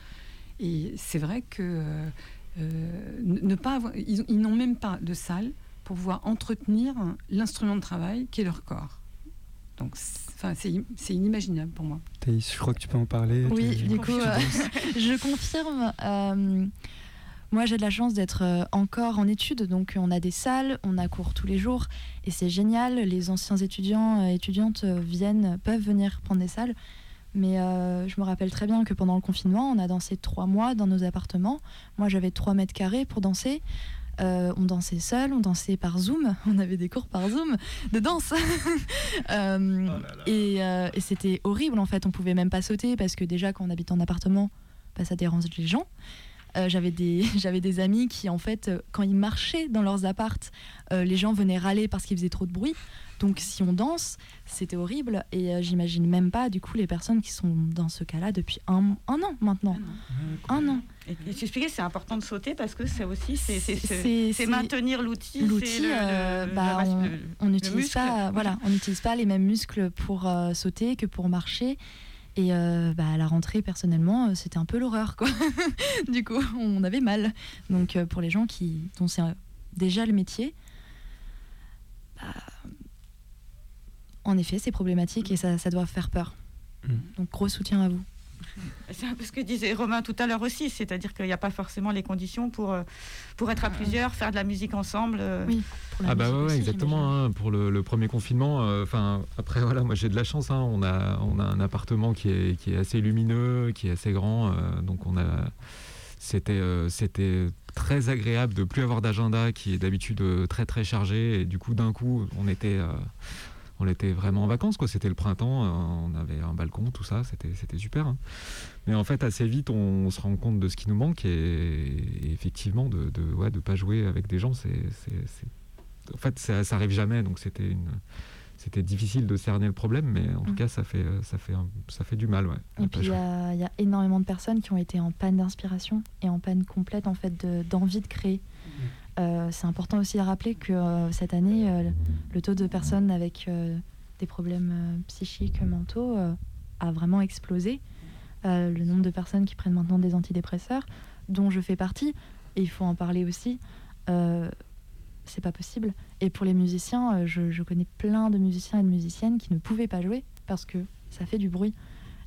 S5: Et c'est vrai que ne pas avoir, ils, ils n'ont même pas de salle pour pouvoir entretenir l'instrument de travail qui est leur corps. Donc, enfin, c'est inimaginable pour moi.
S6: Thaïs, je crois que tu peux en parler.
S3: Oui, du coup, euh, je confirme. Euh, moi, j'ai de la chance d'être euh, encore en études, donc on a des salles, on a cours tous les jours, et c'est génial. Les anciens étudiants et étudiantes viennent, peuvent venir prendre des salles. Mais euh, je me rappelle très bien que pendant le confinement, on a dansé trois mois dans nos appartements. Moi, j'avais trois mètres carrés pour danser. Euh, on dansait seul, on dansait par Zoom, on avait des cours par Zoom de danse. euh, oh là là. Et, euh, et c'était horrible en fait, on pouvait même pas sauter parce que déjà quand on habite en appartement, bah, ça dérange les gens. Euh, j'avais des, des amis qui en fait, quand ils marchaient dans leurs appartes, euh, les gens venaient râler parce qu'ils faisaient trop de bruit. Donc si on danse, c'était horrible et euh, j'imagine même pas du coup les personnes qui sont dans ce cas-là depuis un, un, an maintenant. Un an. Un an.
S2: Et, et tu expliquais c'est important de sauter parce que c'est aussi c'est maintenir l'outil.
S3: L'outil, euh, bah, on n'utilise pas voilà on n'utilise pas les mêmes muscles pour euh, sauter que pour marcher. Et euh, bah, à la rentrée, personnellement, c'était un peu l'horreur, quoi. du coup, on avait mal. Donc, euh, pour les gens qui dont c'est déjà le métier, bah, en effet, c'est problématique et ça, ça, doit faire peur. Mmh. Donc, gros soutien à vous.
S2: C'est un peu ce que disait Romain tout à l'heure aussi, c'est-à-dire qu'il n'y a pas forcément les conditions pour, euh, pour être à plusieurs, faire de la musique ensemble. Euh.
S3: Oui,
S4: ah bah ouais, aussi, exactement. Hein, pour le, le, premier confinement, enfin euh, après voilà, moi j'ai de la chance. Hein, on a on a un appartement qui est qui est assez lumineux, qui est assez grand, euh, donc on a c'était c'était très agréable de plus avoir d'agenda qui est d'habitude très très chargé et du coup d'un coup on était on était vraiment en vacances, quoi. C'était le printemps, euh, on avait un balcon, tout ça, c'était, c'était super. Hein. Mais en fait, assez vite, on, on, se rend compte de ce qui nous manque et, et effectivement, de, de, ouais, de pas jouer avec des gens, c'est, en fait, ça, ça arrive jamais. Donc, c'était une, c'était difficile de cerner le problème, mais en tout mm. cas, ça fait, ça fait, ça fait du mal. Ouais,
S3: et puis, il y, a énormément de personnes qui ont été en panne d'inspiration et en panne complète en fait d'envie de, créer. Mm. Euh, c'est important aussi à rappeler que euh, cette année, euh, le taux de personnes avec des problèmes psychiques, mentaux a vraiment explosé. le nombre de personnes qui prennent maintenant des antidépresseurs, dont je fais partie, et il faut en parler aussi, c'est pas possible. Et pour les musiciens, je, connais plein de musiciens et de musiciennes qui ne pouvaient pas jouer parce que ça fait du bruit.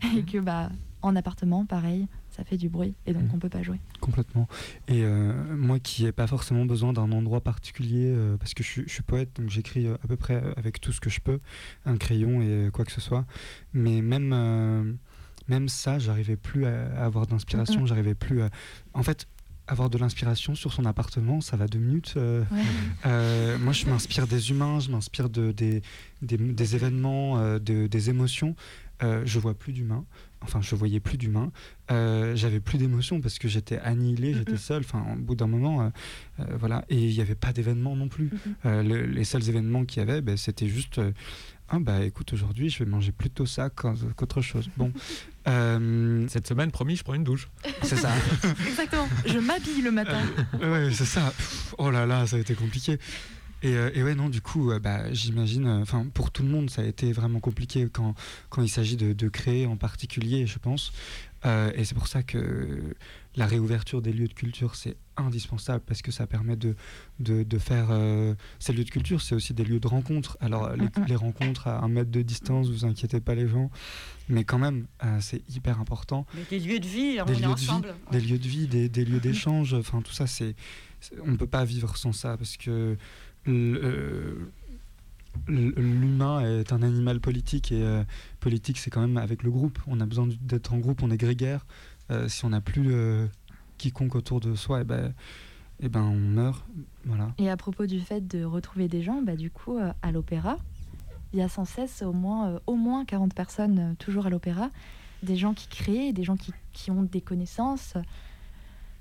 S3: Et que bah, en appartement, pareil, ça fait du bruit et donc mmh. on peut pas jouer.
S6: Complètement. Et euh, moi qui n'ai pas forcément besoin d'un endroit particulier, euh, parce que je, suis poète, donc j'écris à peu près avec tout ce que je peux, un crayon et quoi que ce soit. Mais même, même ça, j'arrivais plus à, avoir d'inspiration, mmh. j'arrivais plus à... En fait, avoir de l'inspiration sur son appartement, ça va deux minutes. Euh, euh, moi, je m'inspire des humains, je m'inspire de, des, des, événements, euh, de, des émotions. je vois plus d'humains. Enfin, je voyais plus d'humains. J'avais plus d'émotions parce que j'étais annihilé, j'étais seul. Enfin, au bout d'un moment, voilà. Et il n'y avait pas d'événements non plus. les seuls événements qu'il y avait, ben, c'était juste ah bah écoute, aujourd'hui je vais manger plutôt ça qu'autre chose. Bon.
S4: Euh, Cette semaine, promis, je prends une douche.
S6: C'est ça.
S3: Exactement. Je m'habille le matin.
S6: Euh, ouais, c'est ça. Oh là là, ça a été compliqué. Et, euh, et ouais, non, du coup, bah, j'imagine, enfin, pour tout le monde, ça a été vraiment compliqué quand, quand il s'agit de, de, créer en particulier, je pense. et c'est pour ça que la réouverture des lieux de culture, c'est indispensable parce que ça permet de, de, faire. Euh, ces lieux de culture, c'est aussi des lieux de rencontre. Alors, les, mm, mm. rencontres à un mètre de distance, vous inquiétez pas les gens, mais quand même, euh, c'est hyper important.
S2: des lieux de vie,
S6: on est ensemble. Des lieux de vie, des, des lieux d'échange, enfin, tout ça, c'est. On ne peut pas vivre sans ça parce que. L'humain est un animal politique et euh, politique c'est quand même avec le groupe. On a besoin d'être en groupe, on est grégaire. si on n'a plus quiconque autour de soi, et eh ben, et eh ben on meurt. Voilà.
S3: Et à propos du fait de retrouver des gens, bah, du coup, euh, à l'opéra, il y a sans cesse au moins, euh, au moins 40 personnes euh, toujours à l'opéra, des gens qui créent, des gens qui, qui ont des connaissances.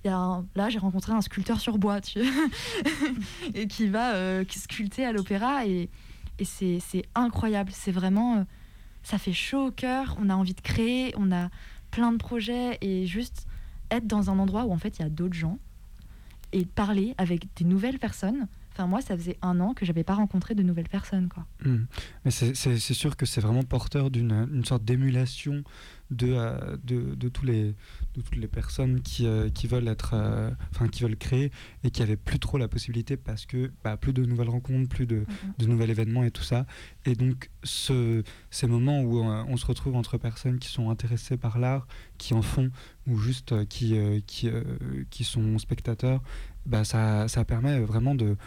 S3: Y a là, j'ai rencontré un sculpteur sur bois, tu et qui va sculpter à l'opéra, et, et c'est incroyable. C'est vraiment, ça fait chaud au cœur. On a envie de créer, on a plein de projets, et juste être dans un endroit où en fait il y a d'autres gens et parler avec des nouvelles personnes. Enfin, moi, ça faisait un an que j'avais pas rencontré de nouvelles personnes. Quoi.
S6: Hmm. Mais c'est sûr que c'est vraiment porteur d'une sorte d'émulation de, euh, de, de, tous les, de toutes les personnes qui, euh, qui veulent être, euh, enfin qui veulent créer et qui n'avaient plus trop la possibilité parce que bah, plus de nouvelles rencontres, plus de, mm-hmm. de nouveaux événements et tout ça. Et donc ce, ces moments où on se retrouve entre personnes qui sont intéressées par l'art, qui en font ou juste qui, qui, qui sont spectateurs, bah, ça, ça permet vraiment de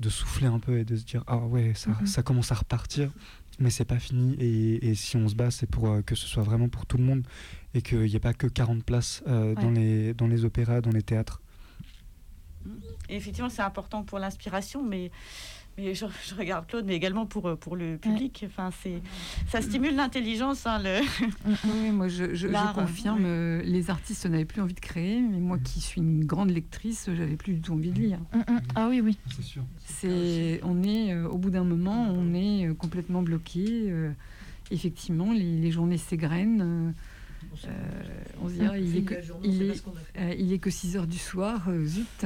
S6: de souffler un peu et de se dire ah ouais ça, mm-hmm. ça commence à repartir mais c'est pas fini et, si on se bat c'est pour euh, que ce soit vraiment pour tout le monde et qu'il n'y ait pas que 40 places euh, dans, les, dans les opéras, dans les théâtres.
S2: effectivement c'est important pour l'inspiration mais mais je, regarde Claude, mais également pour, euh, pour le public. Enfin, c'est, ça stimule l'intelligence. Hein, le...
S5: oui, moi je, je, confirme, euh, les artistes n'avaient plus envie de créer, mais moi qui suis une grande lectrice, j'avais plus du tout envie de lire.
S3: Mm, mm. Ah oui, oui.
S6: C'est sûr.
S5: C'est, on est, euh, au bout d'un moment, on est complètement bloqué. effectivement, les, les journées s'égrènent. Euh, on se dirait, il est, que, il, est, euh, il est que 6 heures du soir, euh, zut,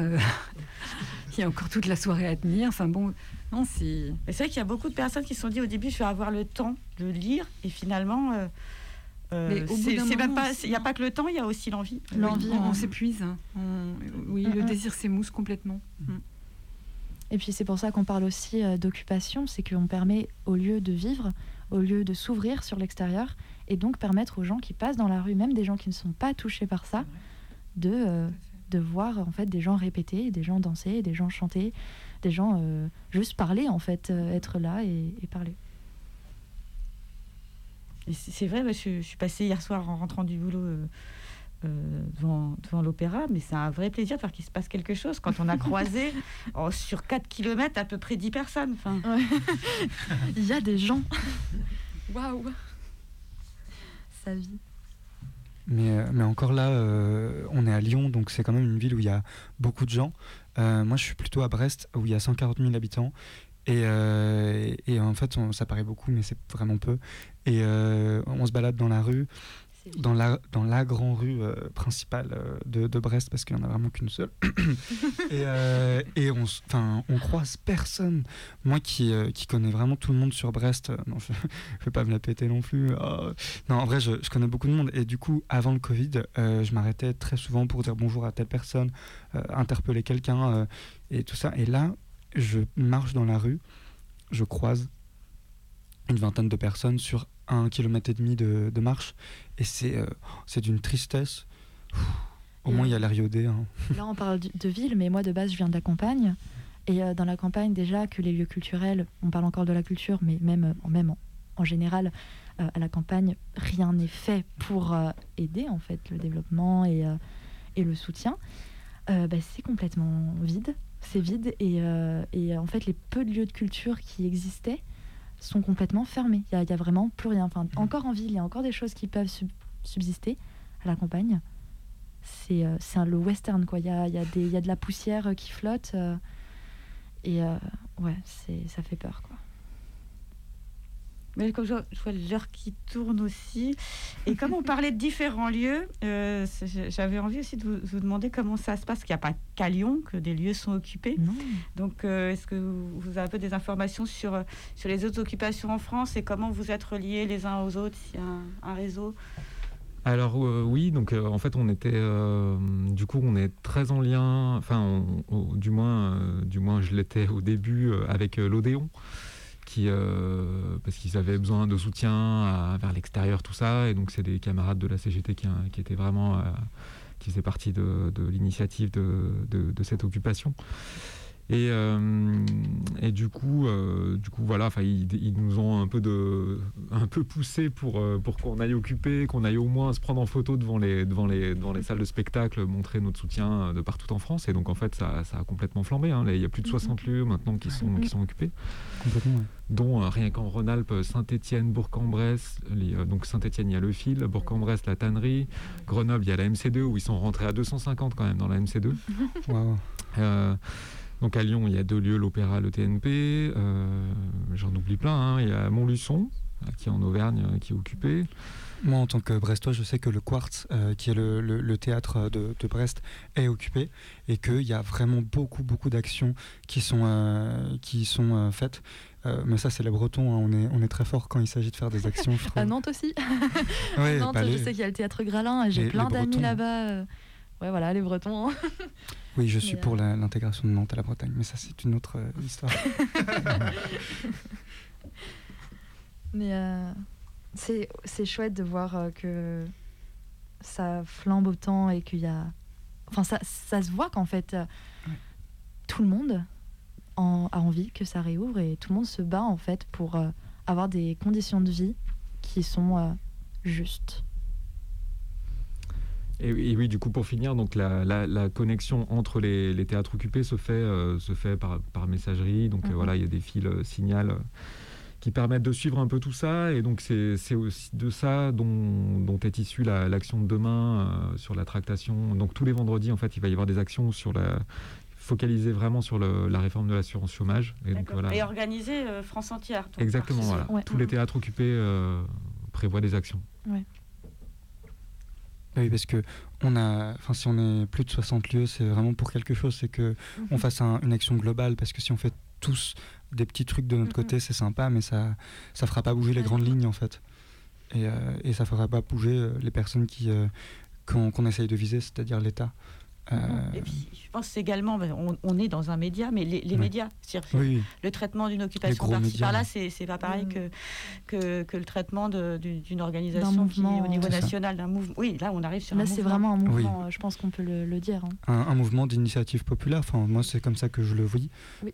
S5: il y a encore toute la soirée à tenir. Enfin bon, non, c'est.
S2: C'est vrai qu'il y a beaucoup de personnes qui se sont dit au début, je vais avoir le temps de lire, et finalement. Euh, c'est même pas, il n'y a pas que le temps, il y a aussi l'envie.
S5: L'envie, on, s'épuise. Hein. Oui, le désir s'émousse complètement. Mm.
S3: Et puis c'est pour ça qu'on parle aussi d'occupation, c'est qu'on permet au lieu de vivre, au lieu de s'ouvrir sur l'extérieur, et donc permettre aux gens qui passent dans la rue, même des gens qui ne sont pas touchés par ça, de, euh, de voir en fait des gens répéter, des gens danser, des gens chanter, des gens euh, juste parler en fait, euh, être là et, parler.
S2: C'est vrai, je, suis passée hier soir en rentrant du boulot devant, devant l'opéra, mais c'est un vrai plaisir de voir qu'il se passe quelque chose quand on a croisé oh, sur 4 km à peu près 10 personnes. Enfin...
S3: Il y a des gens. Waouh vie.
S6: Mais, euh, mais encore là, euh, on est à Lyon, donc c'est quand même une ville où il y a beaucoup de gens. Euh, moi, je suis plutôt à Brest, où il y a 140 000 habitants. Et, et en fait, ça paraît beaucoup, mais c'est vraiment peu. Et on se balade dans la rue dans la, dans la grande rue euh, principale euh, de, de, Brest, parce qu'il n'y en a vraiment qu'une seule. et, euh, et on, on croise personne. Moi qui, qui connais vraiment tout le monde sur Brest, non, je ne vais pas me la péter non plus. Oh. Non, en vrai, je, je, connais beaucoup de monde. Et du coup, avant le Covid, je m'arrêtais très souvent pour dire bonjour à telle personne, interpeller quelqu'un et tout ça. Et là, je marche dans la rue, je croise une vingtaine de personnes sur un kilomètre et demi de, de marche et c'est euh, c'est d'une tristesse. au moins il y a l'air iodé. Hein.
S3: Là on parle de ville, mais moi de base je viens de la campagne et euh, dans la campagne déjà que les lieux culturels, on parle encore de la culture, mais même euh, même en, général à la campagne rien n'est fait pour aider en fait le développement et et le soutien. Bah, c'est complètement vide, c'est vide et, et en fait les peu de lieux de culture qui existaient sont complètement fermés. Il n'y a, vraiment plus rien. Enfin, mm. encore en ville, il y a encore des choses qui peuvent subsister à la campagne. C'est euh, le western, quoi. Il y a, y, a y a, de la poussière qui flotte. Euh, et euh, ouais, ça fait peur, quoi.
S2: Mais comme je, vois l'heure qui tourne aussi. Et comme on parlait de différents lieux, euh, j'avais envie aussi de vous, demander comment ça se passe. Qu'il n'y a pas qu'à Lyon que des lieux sont occupés. Donc, euh, est-ce que vous avez un peu des informations sur, sur les autres occupations en France et comment vous êtes reliés les uns aux autres, s'il y a un, réseau?
S4: Alors euh, oui, donc en fait on était, du coup on est très en lien, enfin du moins, du moins je l'étais au début avec l'Odéon euh, parce qu'ils avaient besoin de soutien vers l'extérieur, tout ça. Et donc, c'est des camarades de la CGT qui, qui étaient vraiment, euh, qui faisaient partie de, l'initiative de, cette occupation. Et, euh, et du coup, euh, du coup, voilà, ils, ils nous ont un peu de, un peu poussé pour euh, pour qu'on aille occuper, qu'on aille au moins se prendre en photo devant les devant les devant les salles de spectacle, montrer notre soutien de partout en France. Et donc en fait, ça, ça a complètement flambé. Hein. Il y a plus de 60 lieux maintenant qui sont qui sont occupés, dont rien qu'en Rhône-Alpes, Saint-Étienne, Bourg-en-Bresse. donc Saint-Étienne, il y a le fil, Bourg-en-Bresse, la tannerie, Grenoble, il y a la MC2 où ils sont rentrés à 250 quand même dans la MC2. Wow. Donc à Lyon, il y a deux lieux, l'Opéra, le TNP. Euh, j'en oublie plein. Hein. Il y a Montluçon, qui est en Auvergne, euh, qui est occupé.
S6: Moi, en tant que Brestois, je sais que le Quartz, euh, qui est le, théâtre de, Brest, est occupé et qu'il y a vraiment beaucoup, beaucoup d'actions qui sont, qui sont faites. mais ça, c'est les Bretons. Hein. On, est, on est très fort quand il s'agit de faire des actions.
S3: à Nantes aussi. à Nantes, bah, je sais qu'il y a le théâtre Gralin. J'ai plein d'amis là-bas. Ouais, voilà, les Bretons. Hein.
S6: Oui, je suis pour euh, l'intégration de Nantes à la Bretagne, mais ça, c'est une autre euh, histoire.
S3: mais euh, c'est chouette de voir que ça flambe autant et qu'il y a. Enfin, ça, ça se voit qu'en fait, tout le monde en, a envie que ça réouvre et tout le monde se bat en fait pour avoir des conditions de vie qui sont justes.
S4: Et, oui, du coup, pour finir, donc la, connexion entre les, théâtres occupés se fait, euh, se fait par, messagerie. Donc euh, mhm. voilà, il y a des fils euh, signal qui permettent de suivre un peu tout ça. Et donc c'est aussi de ça dont, dont est issue l'action de demain sur la tractation. Donc tous les vendredis, en fait, il va y avoir des actions sur la focalisées vraiment sur la réforme de l'assurance chômage.
S2: Et, donc, voilà. et organiser France entière.
S4: Exactement, voilà. Tous les théâtres occupés prévoient des actions. Ouais.
S6: Bah oui, parce que on a, enfin, si on est plus de 60 lieux, c'est vraiment pour quelque chose, c'est que on mhm. fasse une action globale, parce que si on fait tous des petits trucs de notre mhm. côté, c'est sympa, mais ça, ça fera pas bouger les grandes lignes en fait, et, euh, et ça fera pas bouger euh, les personnes qui euh, qu'on essaye de viser, c'est-à-dire l'État.
S2: Euh, et puis, je pense également, ben, on, est dans un média, mais les, médias, le traitement d'une occupation par-ci par-là, c'est pas pareil mm. que, que, le traitement d'une organisation au niveau national, d'un mouvement. Oui, là, on arrive sur
S3: là,
S2: un
S3: mouvement. Là, c'est vraiment un mouvement, je pense qu'on peut le, dire.
S6: Hein. Un, mouvement d'initiative populaire, enfin, moi, c'est comme ça que je le vois.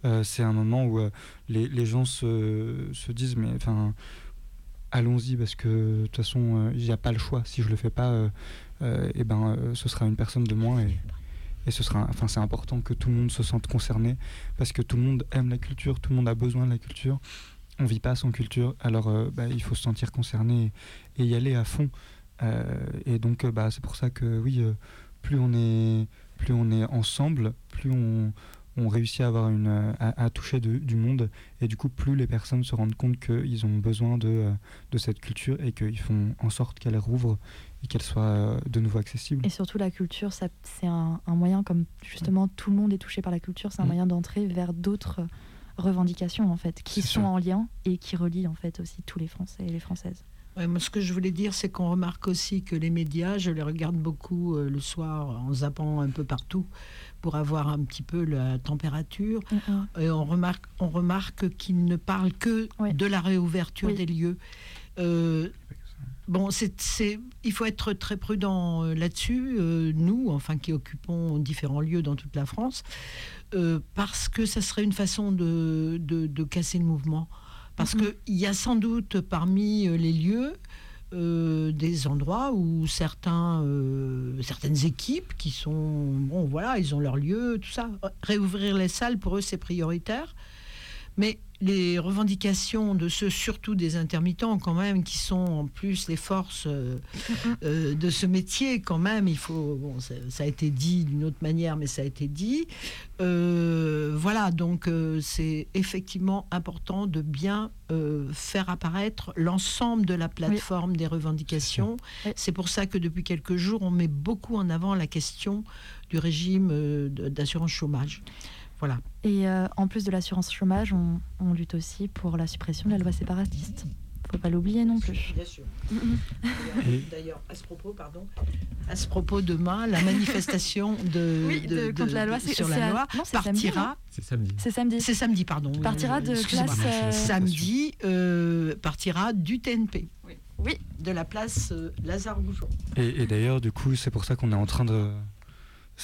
S6: Euh, c'est un moment où euh, les, les, gens se, se disent, mais enfin, allons-y, parce que de toute façon, il n'y a pas le choix. Si je le fais pas, et eh ben, ce sera une personne de moins. Et, et ce sera, enfin, c'est important que tout le monde se sente concerné parce que tout le monde aime la culture, tout le monde a besoin de la culture. On vit pas sans culture, alors euh, bah, il faut se sentir concerné et, y aller à fond. Euh, et donc, euh, bah, c'est pour ça que oui, plus on est, plus on est ensemble, plus on, ont réussi à avoir une à, toucher du monde et du coup plus les personnes se rendent compte qu'ils ont besoin de, de cette culture et qu'ils font en sorte qu'elle rouvre et qu'elle soit de nouveau accessible.
S3: Et surtout la culture, c'est un, un, moyen comme justement tout le monde est touché par la culture, c'est un mm. moyen d'entrer vers d'autres revendications en fait qui sont en lien et qui relient en fait aussi tous les Français et les Françaises.
S7: moi, ce que je voulais dire, c'est qu'on remarque aussi que les médias, je les regarde beaucoup le soir en zappant un peu partout, pour avoir un petit peu la température. Et on remarque, on remarque qu'ils ne parlent que de la réouverture des lieux. Euh, bon, c'est, il faut être très prudent euh, là-dessus, euh, nous, enfin, qui occupons différents lieux dans toute la France, parce que ça serait une façon de, de, de casser le mouvement. Parce qu'il y a sans doute parmi les lieux euh, des endroits où certains, euh, certaines équipes qui sont, bon voilà, ils ont leur lieu, tout ça. Réouvrir les salles, pour eux, c'est prioritaire. Mais les revendications de ceux, surtout des intermittents quand même, qui sont en plus les forces euh, euh, de ce métier quand même, il faut, bon, ça, a été dit d'une autre manière, mais ça a été dit. Euh, voilà, donc c'est effectivement important de bien faire apparaître l'ensemble de la plateforme des revendications. C'est pour ça que depuis quelques jours, on met beaucoup en avant la question du régime d'assurance chômage. Voilà.
S3: Et euh, en plus de l'assurance chômage, on, lutte aussi pour la suppression de la loi séparatiste. Faut pas l'oublier non plus.
S7: Bien sûr. D'ailleurs, à ce propos, pardon, à ce propos, demain, la manifestation de,
S3: contre la loi,
S7: sur la loi partira.
S4: C'est samedi.
S3: C'est samedi.
S7: C'est samedi, pardon.
S3: Partira de place.
S7: Euh, samedi, euh, partira du TNP.
S3: Oui. oui.
S7: De la place Lazare Goujon.
S6: et d'ailleurs, du coup, c'est pour ça qu'on est en train de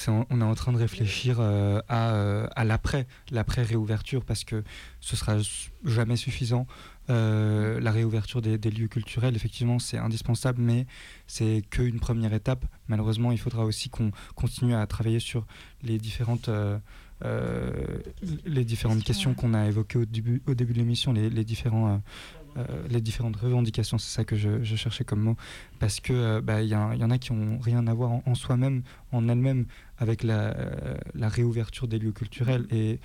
S6: on est en train de réfléchir euh, euh, à, l'après, l'après réouverture, parce que ce sera jamais suffisant. Euh, la réouverture des, lieux culturels, effectivement, c'est indispensable, mais c'est qu'une première étape. Malheureusement, il faudra aussi qu'on continue à travailler sur les différentes, les différentes questions qu'on a évoquées au début, au début de l'émission, les, différents euh, les différentes revendications, c'est ça que je, cherchais comme mot, parce que euh, bah, il y, en a qui ont rien à voir en, soi-même, en elles-mêmes, avec la, euh, la, réouverture des lieux culturels. Et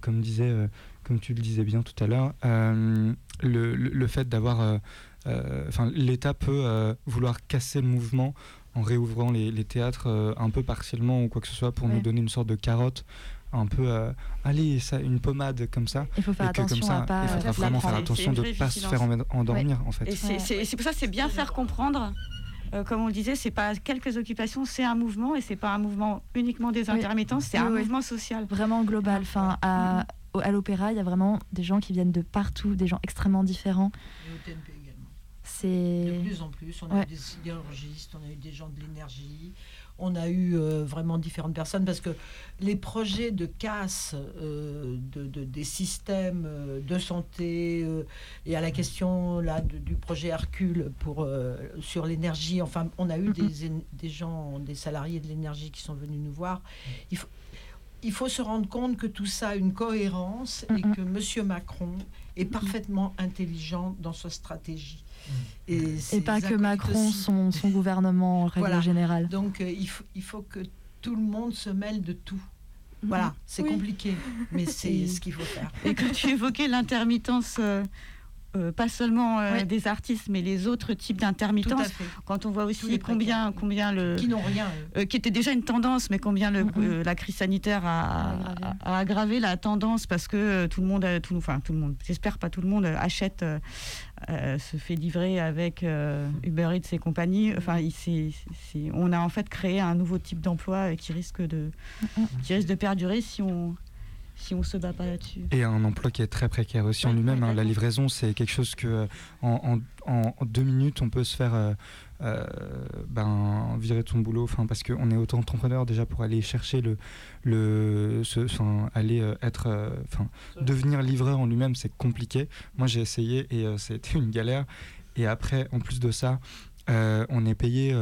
S6: comme disait, comme tu le disais bien tout à l'heure, le, le, fait d'avoir, enfin, l'État peut vouloir casser le mouvement en réouvrant les, les théâtres un peu partiellement ou quoi que ce soit pour nous donner une sorte de carotte un peu euh, allez ça une pommade comme ça
S3: il faut faire attention comme ça, à pas
S6: il faudra vraiment faire attention de ne pas se faire endormir en fait
S2: c'est pour ça c'est bien faire comprendre euh, comme on le disait, c'est pas quelques occupations, c'est un mouvement et c'est pas un mouvement uniquement des intermittents, c'est un mouvement social.
S3: Vraiment global. Enfin, à, à l'opéra, il y a vraiment des gens qui viennent de partout, des gens extrêmement différents.
S7: Et au TNP également.
S3: C'est
S7: de plus en plus. On a eu des sidérurgistes, on a eu des gens de l'énergie, on a eu euh, vraiment différentes personnes parce que les projets de casse euh, de, des systèmes euh, de santé et à la question là du projet Hercule pour sur l'énergie enfin on a eu des, gens des salariés de l'énergie qui sont venus nous voir. Il faut il faut se rendre compte que tout ça a une cohérence et que Monsieur Macron est parfaitement intelligent dans sa stratégie.
S3: Et, pas que Macron, son, son, gouvernement en règle générale.
S7: Donc euh, il, faut, il faut que tout le monde se mêle de tout. Voilà, c'est compliqué, mais c'est ce qu'il faut faire.
S2: Et quand tu évoquais l'intermittence euh, euh, pas seulement euh, des artistes, mais les autres types d'intermittence. Quand on voit aussi combien, combien le
S7: qui n'ont rien,
S2: euh, qui était déjà une tendance, mais combien le, la crise sanitaire a, aggravé. la tendance parce que tout le monde, tout, enfin tout le monde, j'espère pas tout le monde achète, se fait livrer avec Uber Eats et compagnie. Enfin, il, on a en fait créé un nouveau type d'emploi qui risque de, qui risque de perdurer si on si on se bat pas là-dessus.
S6: Et un emploi qui est très précaire aussi en lui-même. Hein. La livraison, c'est quelque chose que euh, en, deux minutes, on peut se faire euh, euh, ben, virer de son boulot. Enfin, parce qu'on est autant entrepreneur déjà pour aller chercher le, le, aller être, enfin, devenir livreur en lui-même, c'est compliqué. Moi, j'ai essayé et c'était une galère. Et après, en plus de ça, on est payé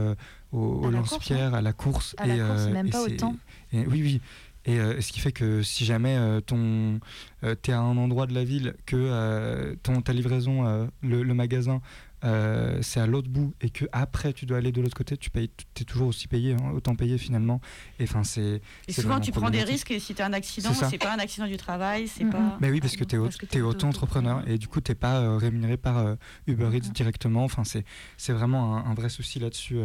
S6: au, lance-pierre, à la course.
S3: À et, la course, même pas autant.
S6: Et, oui, oui. Et euh, ce qui fait que si jamais euh, ton euh, es à un endroit de la ville que ton ta livraison le, magasin c'est à l'autre bout et que après tu dois aller de l'autre côté, tu payes, es toujours aussi payé, hein, autant payé finalement. Et enfin c'est.
S2: Et souvent tu prends des risques et si tu as un accident, c'est pas un accident du travail, c'est
S6: mm-hmm.
S2: pas.
S6: Mais oui, parce que tu es, auto-entrepreneur et du coup tu n'es pas rémunéré par Uber Eats directement. Enfin c'est vraiment un, un, vrai souci là-dessus.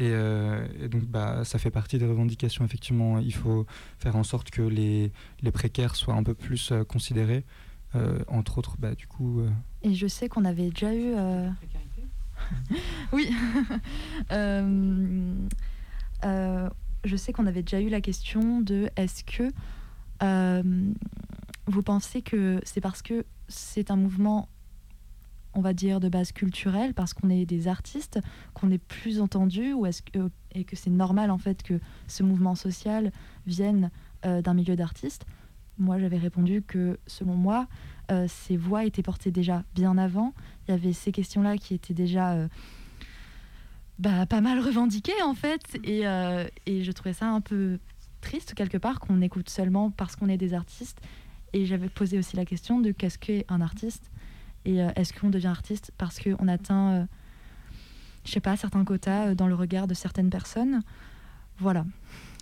S6: Euh, et, donc, bah, ça fait partie des revendications. Effectivement, il faut faire en sorte que les, les précaires soient un peu plus euh, considérés, euh, entre autres, bah, du coup.
S3: Et je sais qu'on avait déjà eu. oui. je sais qu'on avait déjà eu la question de est-ce que vous pensez que c'est parce que c'est un mouvement on va dire, de base culturelle, parce qu'on est des artistes, qu'on est plus entendus, ou est-ce que, et que c'est normal en fait que ce mouvement social vienne euh, d'un milieu d'artistes? Moi, j'avais répondu que, selon moi, euh, ces voix étaient portées déjà bien avant. Il y avait ces questions-là qui étaient déjà euh, bah, pas mal revendiquées en fait, et, et je trouvais ça un peu triste quelque part qu'on écoute seulement parce qu'on est des artistes. Et j'avais posé aussi la question de qu'est-ce qu'est un artiste? Et euh, est-ce qu'on devient artiste parce qu'on atteint, euh, je sais pas, certains quotas euh, dans le regard de certaines personnes? Voilà.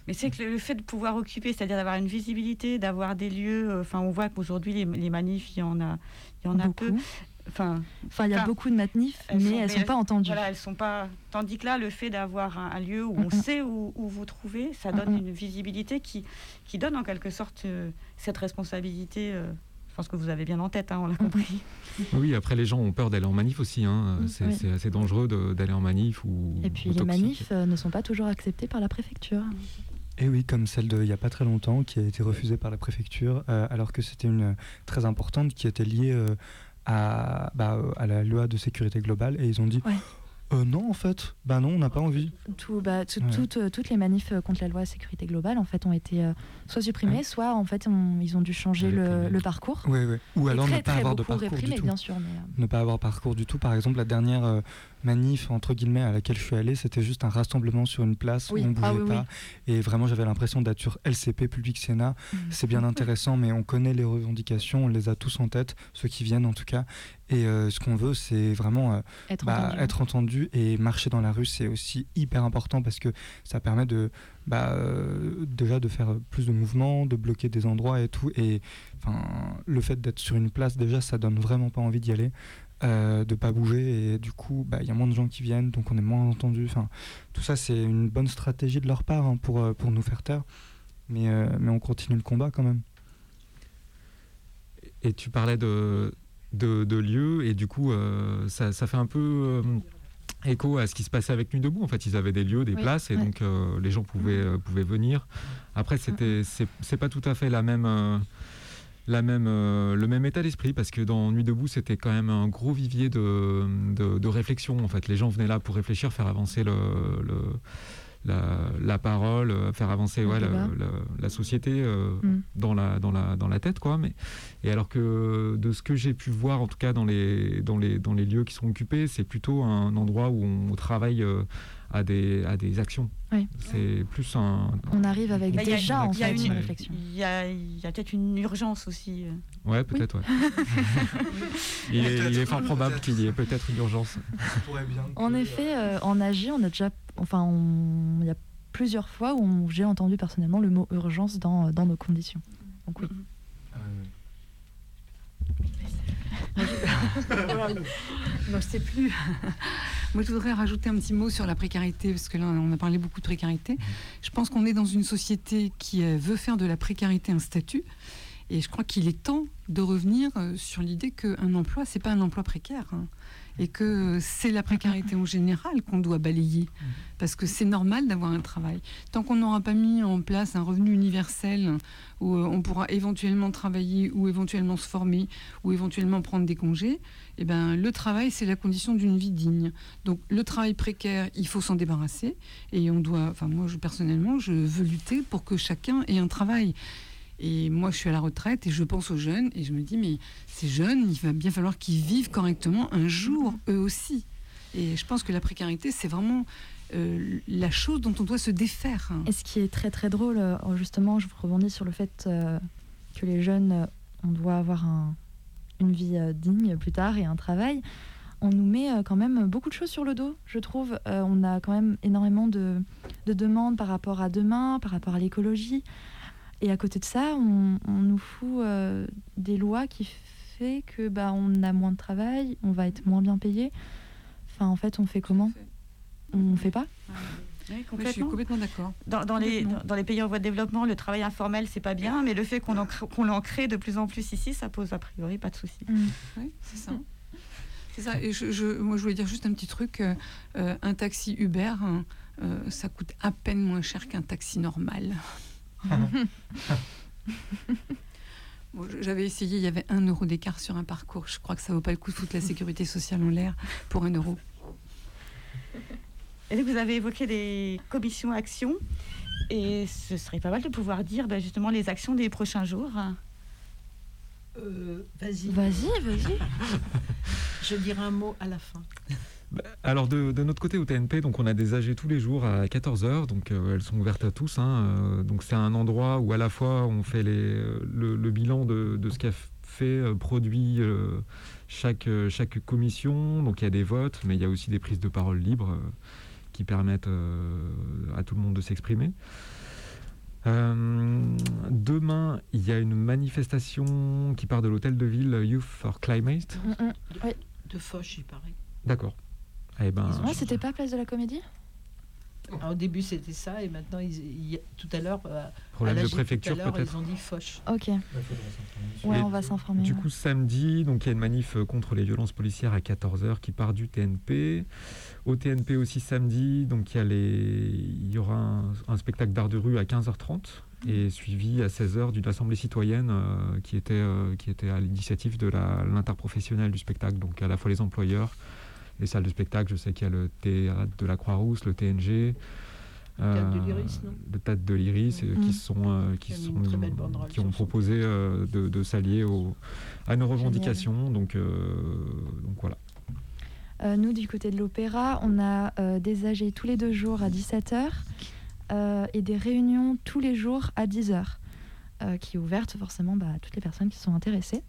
S2: Mais c'est que le fait de pouvoir occuper, c'est-à-dire d'avoir une visibilité, d'avoir des lieux. Enfin, on voit qu'aujourd'hui les, manifs, il y en a, il y en a peu.
S3: Enfin, enfin, il y a beaucoup de manifs, mais elles ne sont pas entendues.
S2: Voilà, elles sont pas. Tandis que là, le fait d'avoir un, lieu où on sait où, vous trouvez, ça donne une visibilité qui, qui donne en quelque sorte cette responsabilité. Je pense que vous avez bien en tête, hein, on l'a compris.
S4: Oui, après les gens ont peur d'aller en manif aussi. Hein. C'est assez dangereux d'aller en manif. Ou,
S3: Et puis les manifs euh, ne sont pas toujours acceptés par la préfecture.
S6: Et oui, comme celle d'il n'y a pas très longtemps, qui a été refusée par la préfecture, euh, alors que c'était une euh, très importante qui était liée à, bah, à la loi de sécurité globale. Et ils ont dit euh, non, en fait, bah non, on n'a pas envie.
S3: Tout, bah, euh, toutes les manifs euh, contre la loi sécurité globale, en fait, ont été soit supprimées, soit en fait, ils ont dû changer le, parcours.
S6: Ou alors ne pas avoir de parcours du tout.
S3: Bien sûr,
S6: Ne pas avoir parcours du tout. Par exemple, la dernière manif entre guillemets à laquelle je suis allé, c'était juste un rassemblement sur une place où on ne ah bougeait pas. Et vraiment, j'avais l'impression d'être sur LCP, Public Sénat. Mmh. C'est bien intéressant, mais on connaît les revendications, on les a tous en tête, ceux qui viennent en tout cas. Et euh, ce qu'on veut, c'est vraiment euh,
S3: être,
S6: bah,
S3: entendu.
S6: être, entendu. Et marcher dans la rue, c'est aussi hyper important parce que ça permet de bah, euh, déjà de faire plus de mouvements, de bloquer des endroits et tout. Et le fait d'être sur une place, déjà, ça donne vraiment pas envie d'y aller. Euh, de pas bouger et du coup bah, il y a moins de gens qui viennent donc on est moins entendu enfin tout ça c'est une bonne stratégie de leur part hein, pour, pour nous faire taire mais, euh, mais on continue le combat quand même
S4: et tu parlais de, de, lieux. Et du coup ça, ça, fait un peu écho à ce qui se passait avec Nuit debout. En fait ils avaient des lieux des places et donc les gens pouvaient, pouvaient venir. Après c'était c'est pas tout à fait la même la même, euh, le même état d'esprit parce que dans Nuit debout c'était quand même un gros vivier de, de, réflexion. En fait les gens venaient là pour réfléchir faire avancer le, la, parole euh, faire avancer ouais, la, société euh, mm. dans, la, dans, la, dans la tête quoi mais et alors que de ce que j'ai pu voir en tout cas dans les, dans les, dans les lieux qui sont occupés c'est plutôt un endroit où on travaille à des, à des actions. C'est plus un.
S3: On arrive avec déjà en fait une, réflexion.
S2: Il y a, a peut-être une urgence aussi.
S4: Euh. Ouais, peut-être, ouais. il, est, fort probable qu'il y ait peut-être une urgence.
S3: En effet, euh, en AG, on a déjà. Enfin, il y a plusieurs fois où j'ai entendu personnellement le mot urgence dans, dans nos conditions. Donc oui.
S5: non, je sais plus. Moi, je voudrais rajouter un petit mot sur la précarité, parce que là, on a parlé beaucoup de précarité. Je pense qu'on est dans une société qui euh, veut faire de la précarité un statut. Et je crois qu'il est temps de revenir euh, sur l'idée qu'un emploi, c'est pas un emploi précaire. Hein et que c'est la précarité en général qu'on doit balayer, parce que c'est normal d'avoir un travail. Tant qu'on n'aura pas mis en place un revenu universel où euh, on pourra éventuellement travailler ou éventuellement se former ou éventuellement prendre des congés, eh ben, le travail, c'est la condition d'une vie digne. Donc le travail précaire, il faut s'en débarrasser et on doit, enfin moi je, personnellement, je veux lutter pour que chacun ait un travail. Et moi, je suis à la retraite et je pense aux jeunes et je me dis, mais ces jeunes, il va bien falloir qu'ils vivent correctement un jour, eux aussi. Et je pense que la précarité, c'est vraiment euh, la chose dont on doit se défaire.
S3: Et ce qui est très très drôle, euh, justement, je rebondis sur le fait euh, que les jeunes, on doit avoir une vie digne plus tard et un travail. on nous met quand même beaucoup de choses sur le dos, je trouve. on a quand même énormément de, demandes par rapport à demain, par rapport à l'écologie. Et à côté de ça, on, nous fout des lois qui fait que bah, on a moins de travail, on va être moins bien payé. Enfin, en fait, on fait comment? On ne fait pas?
S5: Oui, je suis complètement d'accord.
S2: Dans, les, dans, les pays en voie de développement, le travail informel, c'est pas bien, mais le fait qu'on l'en crée de plus en plus ici, ça pose a priori pas de souci.
S5: Mm. Oui, c'est ça. C'est ça. Et je, moi, je voulais dire juste un petit truc. Euh, euh, un taxi Uber, hein, euh, ça coûte à peine moins cher qu'un taxi normal. J'avais essayé, il y avait un euro d'écart sur un parcours. Je crois que ça vaut pas le coup de foutre la sécurité sociale en l'air pour un euro.
S2: Et vous avez évoqué des commissions actions. Et ce serait pas mal de pouvoir dire ben, justement les actions des prochains jours.
S7: Euh, vas-y.
S3: Vas-y, vas-y.
S7: Je dirai un mot à la fin.
S4: Bah, alors de, notre côté au TNP, donc on a des AG tous les jours à 14h, donc euh, elles sont ouvertes à tous. Hein, euh, donc c'est un endroit où à la fois on fait les, le, bilan de, ce qu'a fait, produit chaque, chaque commission. Donc il y a des votes, mais il y a aussi des prises de parole libres qui permettent à tout le monde de s'exprimer. demain, il y a une manifestation qui part de l'hôtel de ville Youth for Climate. Mm,
S7: mm. De Foch, il paraît.
S4: D'accord. Eh ben,
S3: c'était pas Place de la Comédie
S7: au début, c'était ça, et maintenant, ils, tout à l'heure, euh,
S4: problème de préfecture peut-être.
S7: Ils ont dit Foch.
S3: Ok. Ouais, on va s'informer.
S4: Du coup, samedi, donc il y a une manif euh, contre les violences policières à 14h qui part du TNP. Au TNP aussi samedi, donc il y, a les... il y aura un, spectacle d'art de rue à 15h30 et suivi à 16h d'une assemblée citoyenne euh, qui, était, qui était à l'initiative de l'interprofessionnel du spectacle, donc à la fois les employeurs, les salles de spectacle, je sais qu'il y a le théâtre de la Croix-Rousse, le TNG.
S7: Le théâtre de l'Iris, non
S4: Le théâtre de l'Iris, euh, qui, sont, euh, qui, sont, qui ont proposé euh, de, s'allier à nos revendications. Donc, donc voilà.
S3: nous, du côté de l'opéra, on a des AG tous les deux jours à 17h et des réunions tous les jours à 10h, qui est ouverte forcément bah, à toutes les personnes qui sont intéressées.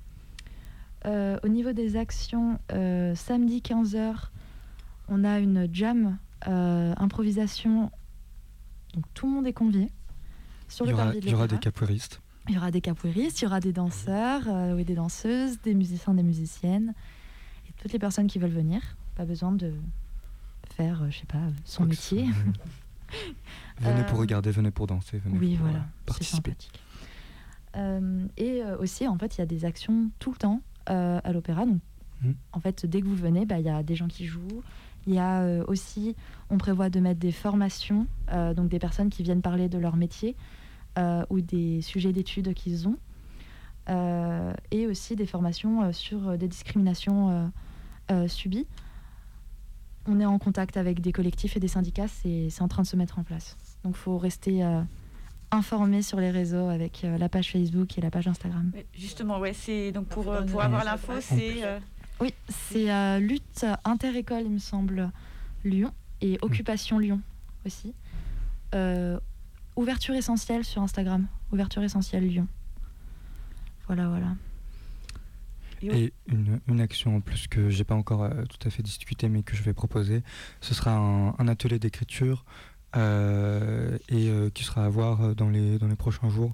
S3: Euh, au niveau des actions, euh, samedi 15h, on a une jam euh, improvisation. Donc tout le monde est convié.
S6: Sur il y aura, il y aura des capoeiristes.
S3: Il y aura des capoeiristes, il y aura des danseurs et des danseuses, des musiciens, des musiciennes. Et toutes les personnes qui veulent venir. Pas besoin de faire, je sais pas, son métier.
S6: venez pour regarder, venez pour danser, venez
S3: oui,
S6: pour
S3: voilà,
S6: participer.
S3: et aussi, en fait, il y a des actions tout le temps euh, à l'opéra. Donc, mmh. en fait, dès que vous venez, bah, il y a des gens qui jouent. Il y a euh, aussi, on prévoit de mettre des formations, euh, donc des personnes qui viennent parler de leur métier ou des sujets d'études qu'ils ont. et aussi des formations sur des discriminations subies. On est en contact avec des collectifs et des syndicats, c'est en train de se mettre en place. Donc il faut rester informer sur les réseaux avec euh, la page Facebook et la page Instagram.
S2: Justement, ouais, c'est donc pour, euh, pour avoir l'info, c'est. Euh,
S3: oui, c'est lutte inter-école, il me semble, Lyon et Occupation Lyon aussi. ouverture essentielle sur Instagram, ouverture essentielle Lyon. Voilà, voilà.
S6: Et une, une, action en plus que j'ai pas encore tout à fait discuté mais que je vais proposer, ce sera un, un atelier d'écriture euh, et euh, qui sera à voir euh, dans les, dans les prochains jours.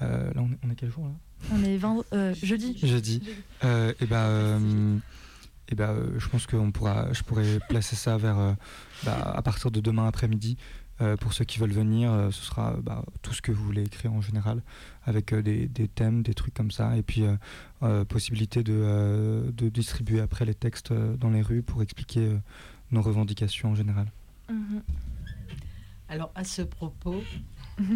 S6: là, on est, on est, quel jour là?
S3: On est jeudi.
S6: Jeudi. et ben et ben, je pense que pourra, je pourrais placer ça vers, bah, à partir de demain après-midi. pour ceux qui veulent venir, ce sera bah, tout ce que vous voulez écrire en général, avec des, des, thèmes, des trucs comme ça, et puis possibilité de, de, distribuer après les textes dans les rues pour expliquer nos revendications en général. Mhm.
S7: Alors, à ce propos,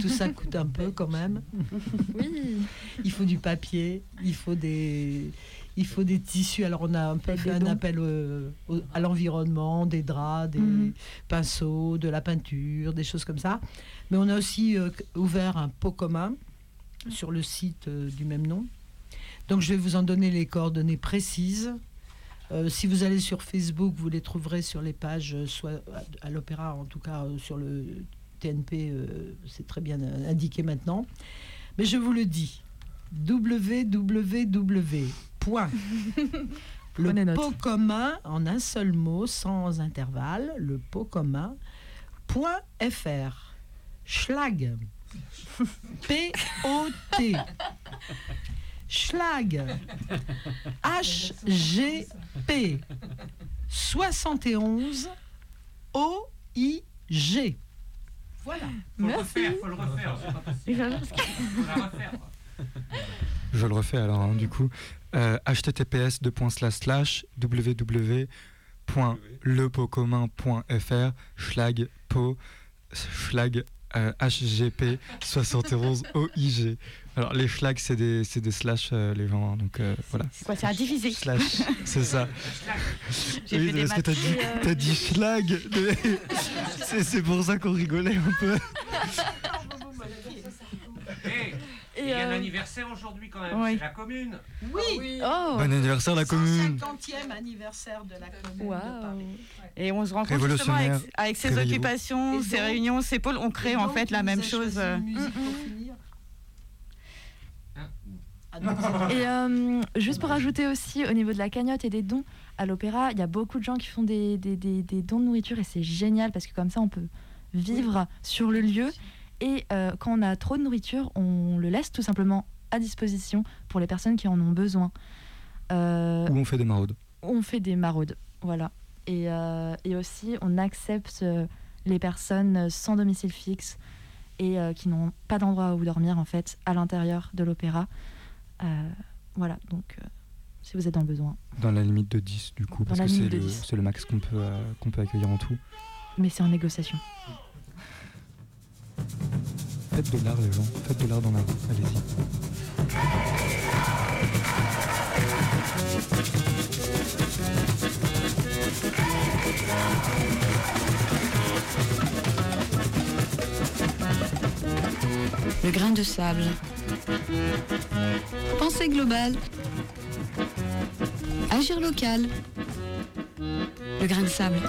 S7: tout ça coûte un peu quand même.
S3: Oui.
S7: Il faut du papier, il faut des, il faut des tissus. Alors, on a un peu fait un appel à l'environnement, des draps, des mhm. pinceaux, de la peinture, des choses comme ça. Mais on a aussi euh, ouvert un pot commun sur le site euh, du même nom. Donc, je vais vous en donner les coordonnées précises. Euh, si vous allez sur Facebook, vous les trouverez sur les pages, euh, soit à, l'Opéra, en tout cas euh, sur le TNP, c'est très bien indiqué maintenant. Mais je vous le dis, www. Le pot commun, en un seul mot, sans intervalle, le pot commun, point .fr. Schlag. P-O-T. Schlag. H-G-P. 71 O-I-G. Voilà.
S9: Faut le refaire, faut le refaire. Faut la refaire.
S6: Je le refais alors, hein, du coup. Euh, https www.lepocommun.fr schlag po schlag HGP 71 OIG. Alors les schlags c'est des, des slash euh, les gens hein, donc euh, voilà.
S2: C'est quoi c'est à diviser.
S6: Slash c'est ça.
S2: J'ai
S6: oui,
S2: fait des
S6: parce que t'as dit,
S2: maths.
S6: t'as dit schlag. c'est, c'est pour ça qu'on rigolait un peu.
S9: Hey, il y a un anniversaire aujourd'hui quand même,
S2: Oui.
S9: c'est la commune.
S7: Oui.
S3: Oh
S6: Bon anniversaire la commune.
S7: 50e anniversaire de la commune de
S3: Waouh
S7: Paris.
S2: Et on se rend compte justement avec, avec ces
S6: Réveillez-vous.
S2: occupations,
S7: donc-
S2: réunions, ces pôles, on crée en fait la même chose. euh,
S7: une musique pour finir Ah non, c'est-
S3: Et euh, juste pour ajouter aussi au niveau de la cagnotte et des dons, à l'opéra, il y a beaucoup de gens qui font des, des, des- des dons de nourriture et c'est génial parce que comme ça on peut vivre sur le lieu. Et euh, quand on a trop de nourriture, on le laisse tout simplement à disposition pour les personnes qui en ont besoin. Euh,
S6: Où on fait des maraudes.
S3: on fait des maraudes, voilà. Et, euh, et aussi, on accepte les personnes sans domicile fixe et euh, qui n'ont pas d'endroit où dormir, en fait, à l'intérieur de l'opéra. Euh, voilà, donc, euh, si vous êtes dans le besoin.
S6: Dans la limite de 10 du coup,
S3: Dans
S6: parce que c'est le,
S3: 10.
S6: c'est le max qu'on peut, euh, qu'on peut accueillir en tout.
S3: Mais c'est en négociation.
S6: Faites de l'art les gens, faites de l'art dans la rue, allez-y.
S1: le grain de sable. Pensée globale. Agir local. Le grain de sable.